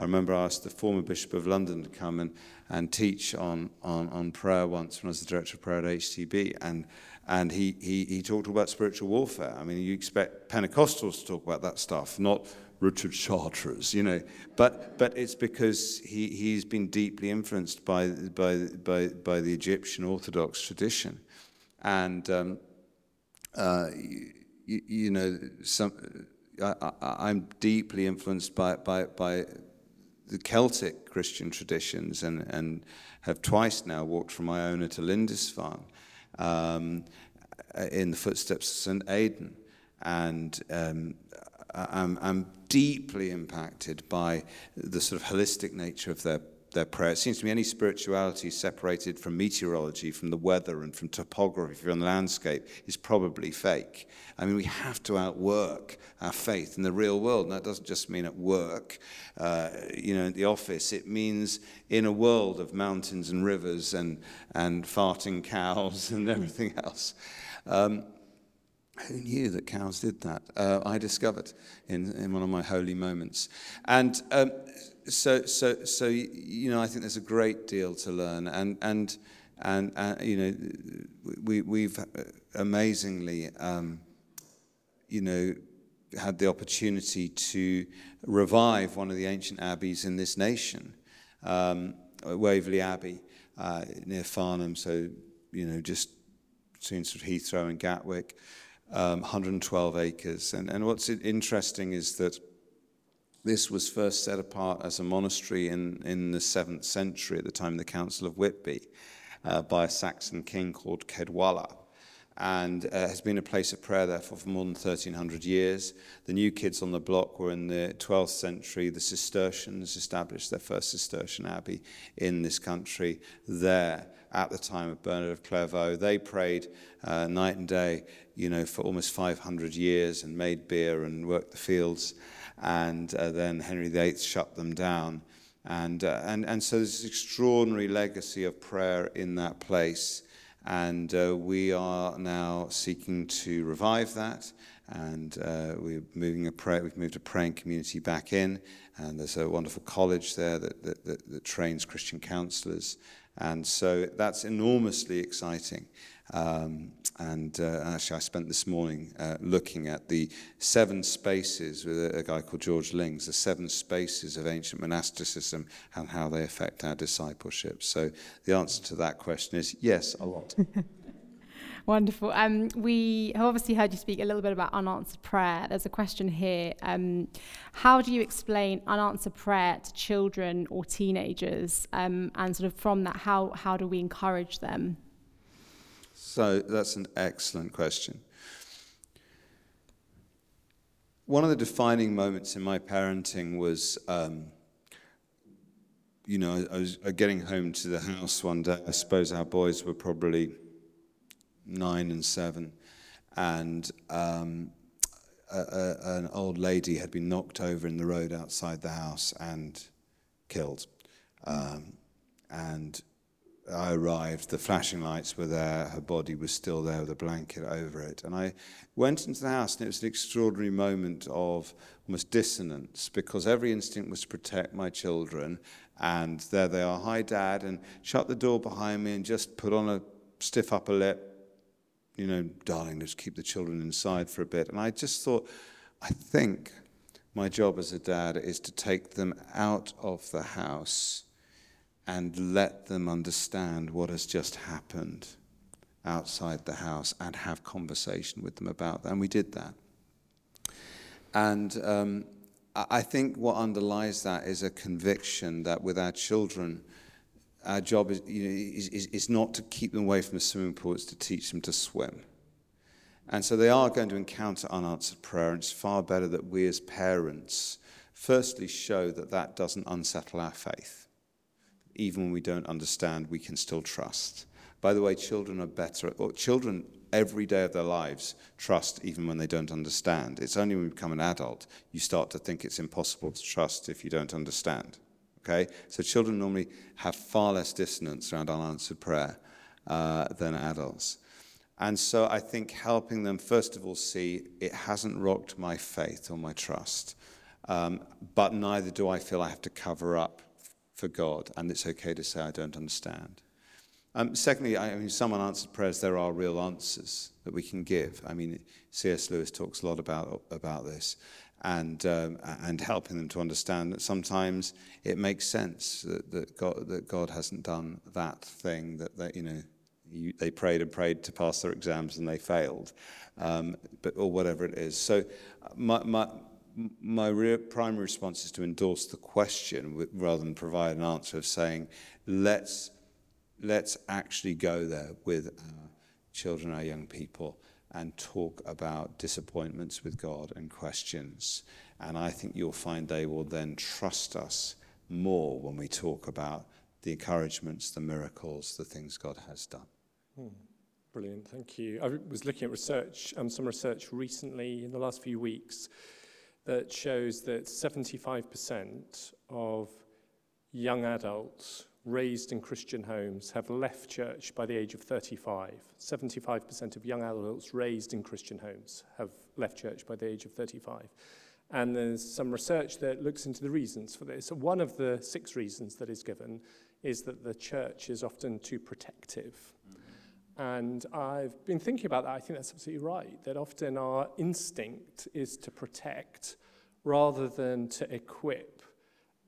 I remember I asked the former Bishop of London to come and, and teach on, on, on prayer once when I was the director of prayer at HTB. And, and he, he, he talked about spiritual warfare. I mean, you expect Pentecostals to talk about that stuff, not Richard Chartres, you know. But, but it's because he, he's been deeply influenced by, by, by, by the Egyptian Orthodox tradition. And, um, uh, you, you, know, some, I, am deeply influenced by, by, by the Celtic Christian traditions and, and have twice now walked from Iona to Lindisfarne um, in the footsteps of St. Aidan. And um, I'm, I'm deeply impacted by the sort of holistic nature of their their prayer. It seems to me any spirituality separated from meteorology, from the weather, and from topography, from the landscape, is probably fake. I mean, we have to outwork our faith in the real world. And that doesn't just mean at work, uh, you know, in the office. It means in a world of mountains and rivers and, and farting cows and everything else. Um, who knew that cows did that? Uh, I discovered in, in one of my holy moments. And um, so, so, so, you know, I think there's a great deal to learn. And, and, and uh, you know, we, we've amazingly, um, you know, had the opportunity to revive one of the ancient abbeys in this nation, um, Waverley Abbey, uh, near Farnham, so, you know, just between sort of Heathrow and Gatwick, um, 112 acres. And, and what's interesting is that This was first set apart as a monastery in, in the 7th century at the time of the Council of Whitby uh, by a Saxon king called Caedwalla and uh, has been a place of prayer therefore for more than 1300 years. The new kids on the block were in the 12th century. The Cistercians established their first Cistercian abbey in this country there at the time of Bernard of Clairvaux. They prayed uh, night and day, you know, for almost 500 years and made beer and worked the fields. And uh, then Henry VIII shut them down. And, uh, and, and so there's this extraordinary legacy of prayer in that place. And uh, we are now seeking to revive that. And uh, we're moving a pray- we've moved a praying community back in. And there's a wonderful college there that, that, that, that trains Christian counselors. And so that's enormously exciting. Um, and uh, actually, I spent this morning uh, looking at the seven spaces with a, a, guy called George Lings, the seven spaces of ancient monasticism and how they affect our discipleship. So the answer to that question is yes, a lot. Wonderful. Um, we have obviously heard you speak a little bit about unanswered prayer. There's a question here. Um, how do you explain unanswered prayer to children or teenagers? Um, and sort of from that, how, how do we encourage them? So that's an excellent question. One of the defining moments in my parenting was, um, you know, I was getting home to the house one day. I suppose our boys were probably nine and seven, and um, a, a, an old lady had been knocked over in the road outside the house and killed. Um, and I arrived, the flashing lights were there, her body was still there with a blanket over it. And I went into the house, and it was an extraordinary moment of almost dissonance because every instinct was to protect my children. And there they are, hi, dad, and shut the door behind me and just put on a stiff upper lip, you know, darling, let's keep the children inside for a bit. And I just thought, I think my job as a dad is to take them out of the house and let them understand what has just happened outside the house and have conversation with them about that. And we did that. And um, I think what underlies that is a conviction that with our children, our job is, you know, is, is, is not to keep them away from the swimming pool, it's to teach them to swim. And so they are going to encounter unanswered prayer, and it's far better that we as parents firstly show that that doesn't unsettle our faith even when we don't understand, we can still trust. By the way, children are better, or children every day of their lives trust even when they don't understand. It's only when you become an adult you start to think it's impossible to trust if you don't understand. Okay? So children normally have far less dissonance around unanswered prayer uh, than adults. And so I think helping them, first of all, see it hasn't rocked my faith or my trust, um, but neither do I feel I have to cover up for God, and it's okay to say, I don't understand. Um, secondly, I mean, some unanswered prayers, there are real answers that we can give. I mean, C.S. Lewis talks a lot about, about this and, um, and helping them to understand that sometimes it makes sense that, that, God, that God hasn't done that thing that, they, you know, you, they prayed and prayed to pass their exams and they failed, um, but, or whatever it is. So my, my, my real primary response is to endorse the question rather than provide an answer of saying, let's, let's actually go there with our children, our young people, and talk about disappointments with God and questions. And I think you'll find they will then trust us more when we talk about the encouragements, the miracles, the things God has done. Hmm. Brilliant, thank you. I was looking at research, um, some research recently in the last few weeks that shows that 75% of young adults raised in Christian homes have left church by the age of 35. 75% of young adults raised in Christian homes have left church by the age of 35. And there's some research that looks into the reasons for this. One of the six reasons that is given is that the church is often too protective. And I've been thinking about that. I think that's absolutely right, that often our instinct is to protect rather than to equip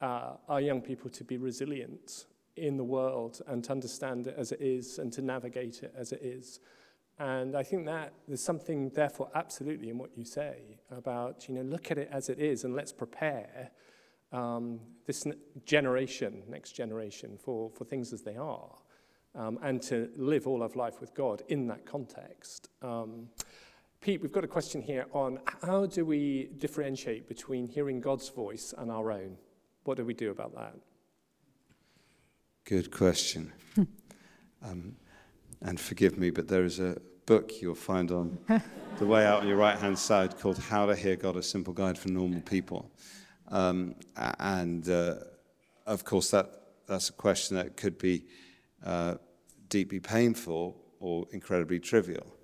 uh, our young people to be resilient in the world and to understand it as it is and to navigate it as it is. And I think that there's something, therefore, absolutely in what you say about, you know, look at it as it is and let's prepare um, this generation, next generation, for, for things as they are, um, and to live all of life with God in that context. Um, Pete, we've got a question here on how do we differentiate between hearing God's voice and our own? What do we do about that? Good question. um, and forgive me, but there is a book you'll find on the way out on your right hand side called How to Hear God, a Simple Guide for Normal People. Um, and uh, of course, that, that's a question that could be uh, deeply painful or incredibly trivial.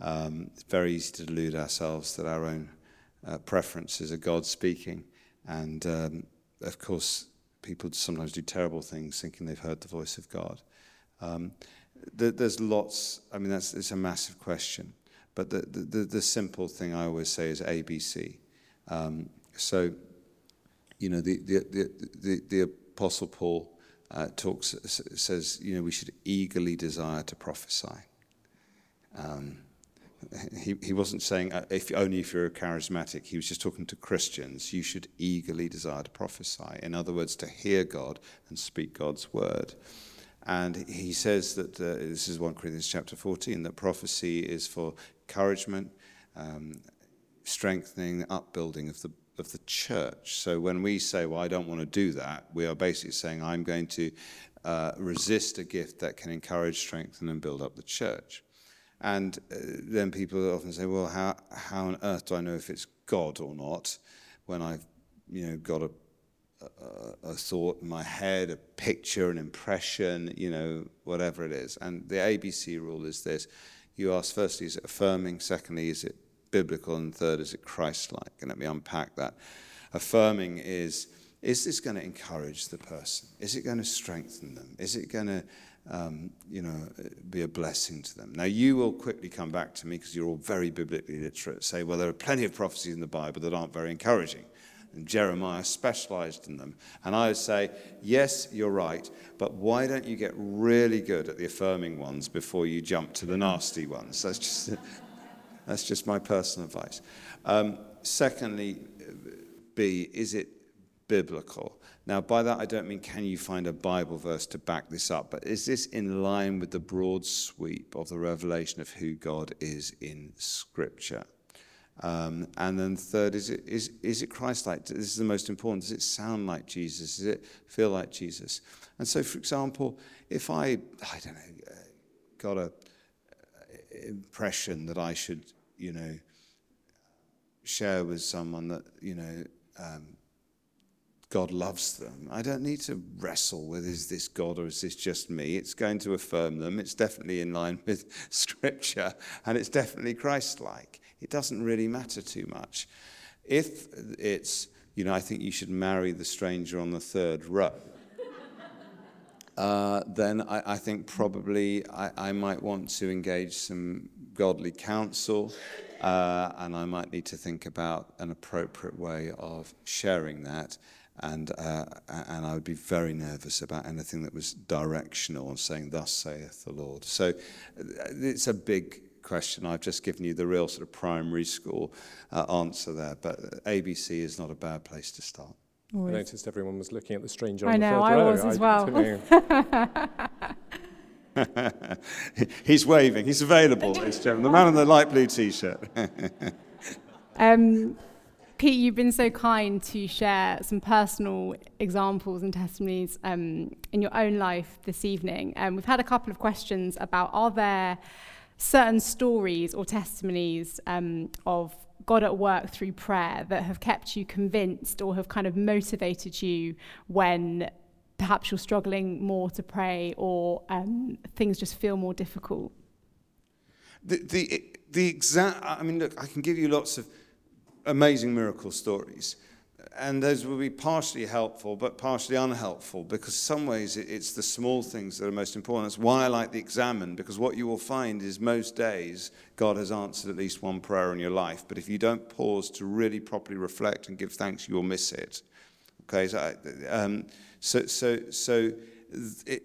Um, it's very easy to delude ourselves that our own uh, preferences are God speaking. And um, of course, people sometimes do terrible things thinking they've heard the voice of God. Um, th- there's lots, I mean, that's, it's a massive question. But the, the, the simple thing I always say is ABC. Um, so, you know, the, the, the, the, the Apostle Paul uh, talks, says, you know, we should eagerly desire to prophesy. Um, he, he wasn't saying uh, if only if you're a charismatic. He was just talking to Christians. You should eagerly desire to prophesy. In other words, to hear God and speak God's word. And he says that uh, this is 1 Corinthians chapter 14 that prophecy is for encouragement, um, strengthening, upbuilding of the of the church. So when we say, "Well, I don't want to do that," we are basically saying, "I'm going to uh, resist a gift that can encourage, strengthen, and build up the church." And uh, then people often say, well, how, how on earth do I know if it's God or not when I've you know, got a, a, a thought in my head, a picture, an impression, you know, whatever it is. And the ABC rule is this. You ask firstly, is it affirming? Secondly, is it biblical? And third, is it Christ-like? And let me unpack that. Affirming is, is this going to encourage the person? Is it going to strengthen them? Is it going to um, you know, be a blessing to them. Now, you will quickly come back to me because you're all very biblically literate, say, well, there are plenty of prophecies in the Bible that aren't very encouraging. And Jeremiah specialized in them. And I would say, yes, you're right, but why don't you get really good at the affirming ones before you jump to the nasty ones? That's just, that's just my personal advice. Um, secondly, B, is it biblical? Now, by that, I don't mean can you find a Bible verse to back this up, but is this in line with the broad sweep of the revelation of who God is in Scripture? Um, and then third, is it, is, is it Christ-like? This is the most important. Does it sound like Jesus? Does it feel like Jesus? And so, for example, if I, I don't know, uh, got a impression that I should, you know, share with someone that, you know, um, God loves them. I don't need to wrestle with is this God or is this just me? It's going to affirm them. It's definitely in line with Scripture and it's definitely Christ like. It doesn't really matter too much. If it's, you know, I think you should marry the stranger on the third row. Uh, then I, I, think probably I, I, might want to engage some godly counsel, uh, and I might need to think about an appropriate way of sharing that and, uh, and I would be very nervous about anything that was directional and saying, Thus saith the Lord. So uh, it's a big question. I've just given you the real sort of primary school uh, answer there, but ABC is not a bad place to start. Always. I noticed everyone was looking at the stranger I on know, the I row. was as well. He's waving. He's available, ladies and gentlemen. The man in the light blue t-shirt. um, Pete, you've been so kind to share some personal examples and testimonies um, in your own life this evening. Um, we've had a couple of questions about are there certain stories or testimonies um, of God at work through prayer that have kept you convinced or have kind of motivated you when perhaps you're struggling more to pray or um, things just feel more difficult? The, the, the exact, I mean, look, I can give you lots of amazing miracle stories. And those will be partially helpful, but partially unhelpful, because some ways it's the small things that are most important. That's why I like the examen, because what you will find is most days God has answered at least one prayer in your life. But if you don't pause to really properly reflect and give thanks, you will miss it. Okay, so, um, so, so, so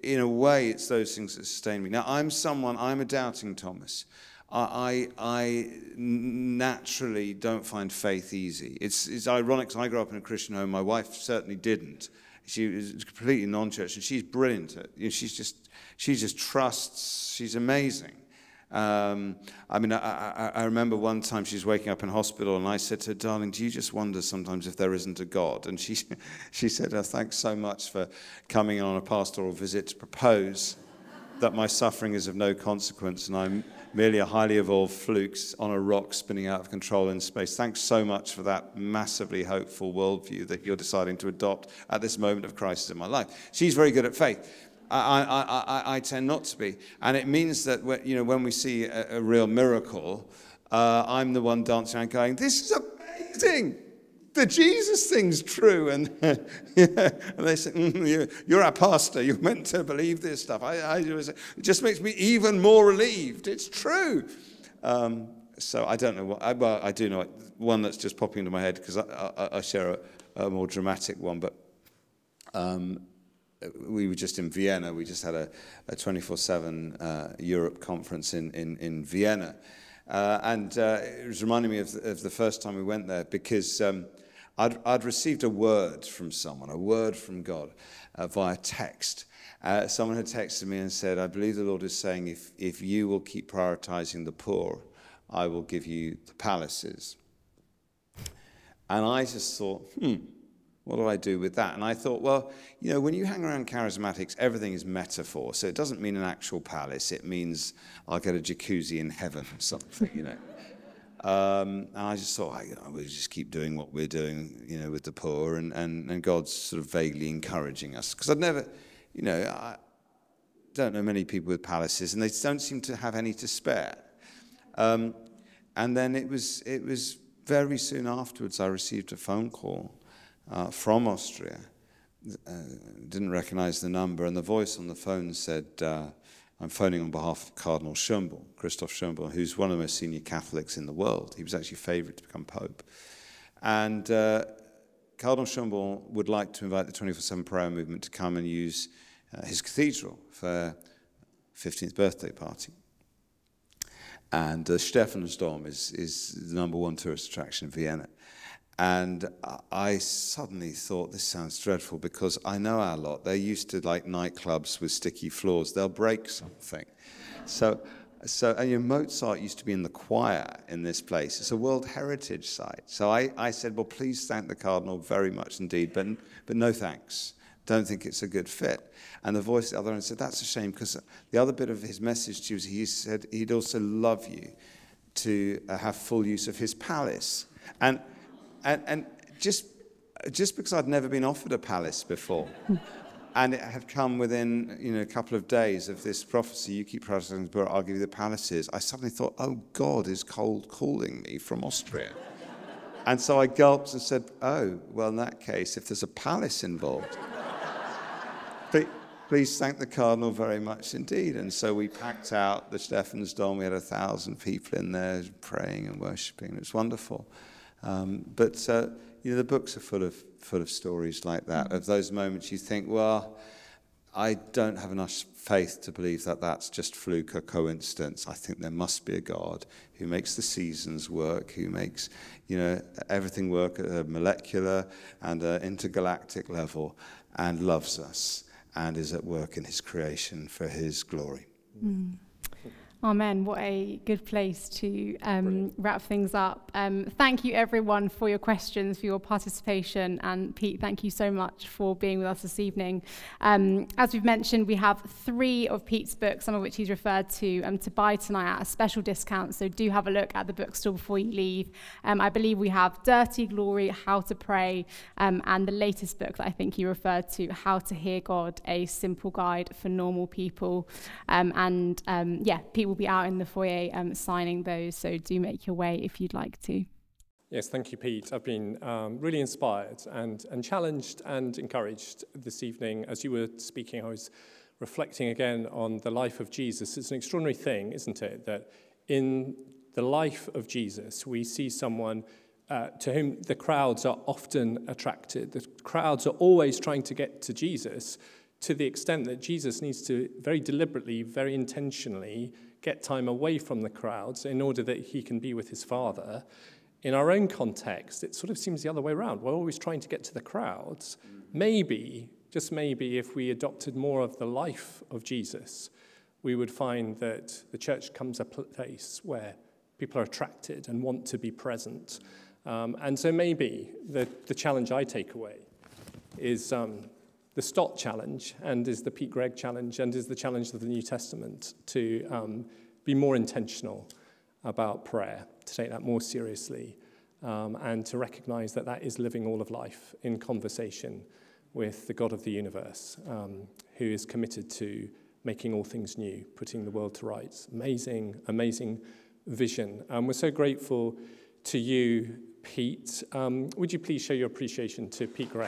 in a way, it's those things that sustain me. Now, I'm someone, I'm a doubting Thomas. I, I naturally don't find faith easy. It's, it's ironic I grew up in a Christian home. My wife certainly didn't. She was completely non-church, and she's brilliant. At, you know, she's just, she just trusts. She's amazing. Um, I mean, I, I, I, remember one time she was waking up in hospital, and I said to her, "Darling, do you just wonder sometimes if there isn't a God?" And she, she said, oh, "Thanks so much for coming on a pastoral visit to propose that my suffering is of no consequence, and I'm merely a highly evolved fluke on a rock spinning out of control in space. Thanks so much for that massively hopeful worldview that you're deciding to adopt at this moment of crisis in my life." She's very good at faith. I, I, I, I, tend not to be. And it means that when, you know, when we see a, a real miracle, uh, I'm the one dancing around going, This is amazing. The Jesus thing's true. And, and they say, mm, you're, our pastor. You're meant to believe this stuff. I, I, it just makes me even more relieved. It's true. Um, so I don't know what, I, well, I do know one that's just popping into my head because I, I, I, share a, a, more dramatic one. But um, we were just in Vienna. We just had a, a 24-7 uh, Europe conference in, in, in Vienna. Uh, and uh, it was reminding me of the, of the, first time we went there because um, I'd, I'd, received a word from someone, a word from God uh, via text. Uh, someone had texted me and said, I believe the Lord is saying, if, if you will keep prioritizing the poor, I will give you the palaces. And I just thought, hmm, what do I do with that? And I thought, well, you know, when you hang around charismatics, everything is metaphor. So it doesn't mean an actual palace. It means I'll get a jacuzzi in heaven or something, you know. Um, and I just thought, I, you know, we'll just keep doing what we're doing, you know, with the poor, and, and, and God's sort of vaguely encouraging us. Because I'd never, you know, I don't know many people with palaces, and they don't seem to have any to spare. Um, and then it was, it was very soon afterwards I received a phone call uh, from Austria. Uh, didn't recognize the number, and the voice on the phone said, uh, I'm phoning on behalf of Cardinal Schönborn, Christoph Schönborn, who's one of the most senior Catholics in the world. He was actually favored to become Pope. And uh, Cardinal Schönborn would like to invite the 24 7 prayer movement to come and use uh, his cathedral for 15th birthday party. And uh, Stephansdom is, is the number one tourist attraction in Vienna. And I suddenly thought, this sounds dreadful because I know our lot. They're used to like nightclubs with sticky floors. They'll break something. So, so and you know, Mozart used to be in the choir in this place. It's a World Heritage Site. So I, I said, well, please thank the Cardinal very much indeed, but, but no thanks. Don't think it's a good fit. And the voice at the other end said, that's a shame because the other bit of his message to you, he said he'd also love you to uh, have full use of his palace. And and, and just, just because I'd never been offered a palace before, and it had come within you know, a couple of days of this prophecy, you keep practicing but I'll give you the palaces, I suddenly thought, oh, God is cold calling me from Austria. and so I gulped and said, oh, well, in that case, if there's a palace involved, please, please thank the Cardinal very much indeed. And so we packed out the Stephansdom. We had a thousand people in there praying and worshipping. It was wonderful. Um, but uh, you know, the books are full of full of stories like that. Of those moments you think, well, I don't have enough faith to believe that that's just fluke or coincidence. I think there must be a God who makes the seasons work, who makes you know everything work at a molecular and an intergalactic level, and loves us and is at work in His creation for His glory. Mm. Amen. What a good place to um, wrap things up. Um, thank you, everyone, for your questions, for your participation. And Pete, thank you so much for being with us this evening. Um, as we've mentioned, we have three of Pete's books, some of which he's referred to, um, to buy tonight at a special discount. So do have a look at the bookstore before you leave. Um, I believe we have Dirty Glory, How to Pray, um, and the latest book that I think you referred to, How to Hear God, a simple guide for normal people. and yeah, Pete will be out in the foyer um, signing those, so do make your way if you'd like to. Yes, thank you, Pete. I've been um, really inspired and, and challenged and encouraged this evening. As you were speaking, I was reflecting again on the life of Jesus. It's an extraordinary thing, isn't it, that in the life of Jesus, we see someone uh, to whom the crowds are often attracted. The crowds are always trying to get to Jesus to the extent that Jesus needs to very deliberately, very intentionally get time away from the crowds in order that he can be with his father. In our own context, it sort of seems the other way around. We're always trying to get to the crowds. Maybe, just maybe, if we adopted more of the life of Jesus, we would find that the church comes a place where people are attracted and want to be present. Um, and so maybe the, the challenge I take away is um, the Stott challenge and is the Pete Greig challenge and is the challenge of the New Testament to um, be more intentional about prayer, to take that more seriously, um, and to recognize that that is living all of life in conversation with the God of the universe, um, who is committed to making all things new, putting the world to rights. Amazing, amazing vision. And we're so grateful to you, Pete. Um, would you please show your appreciation to Pete Greig?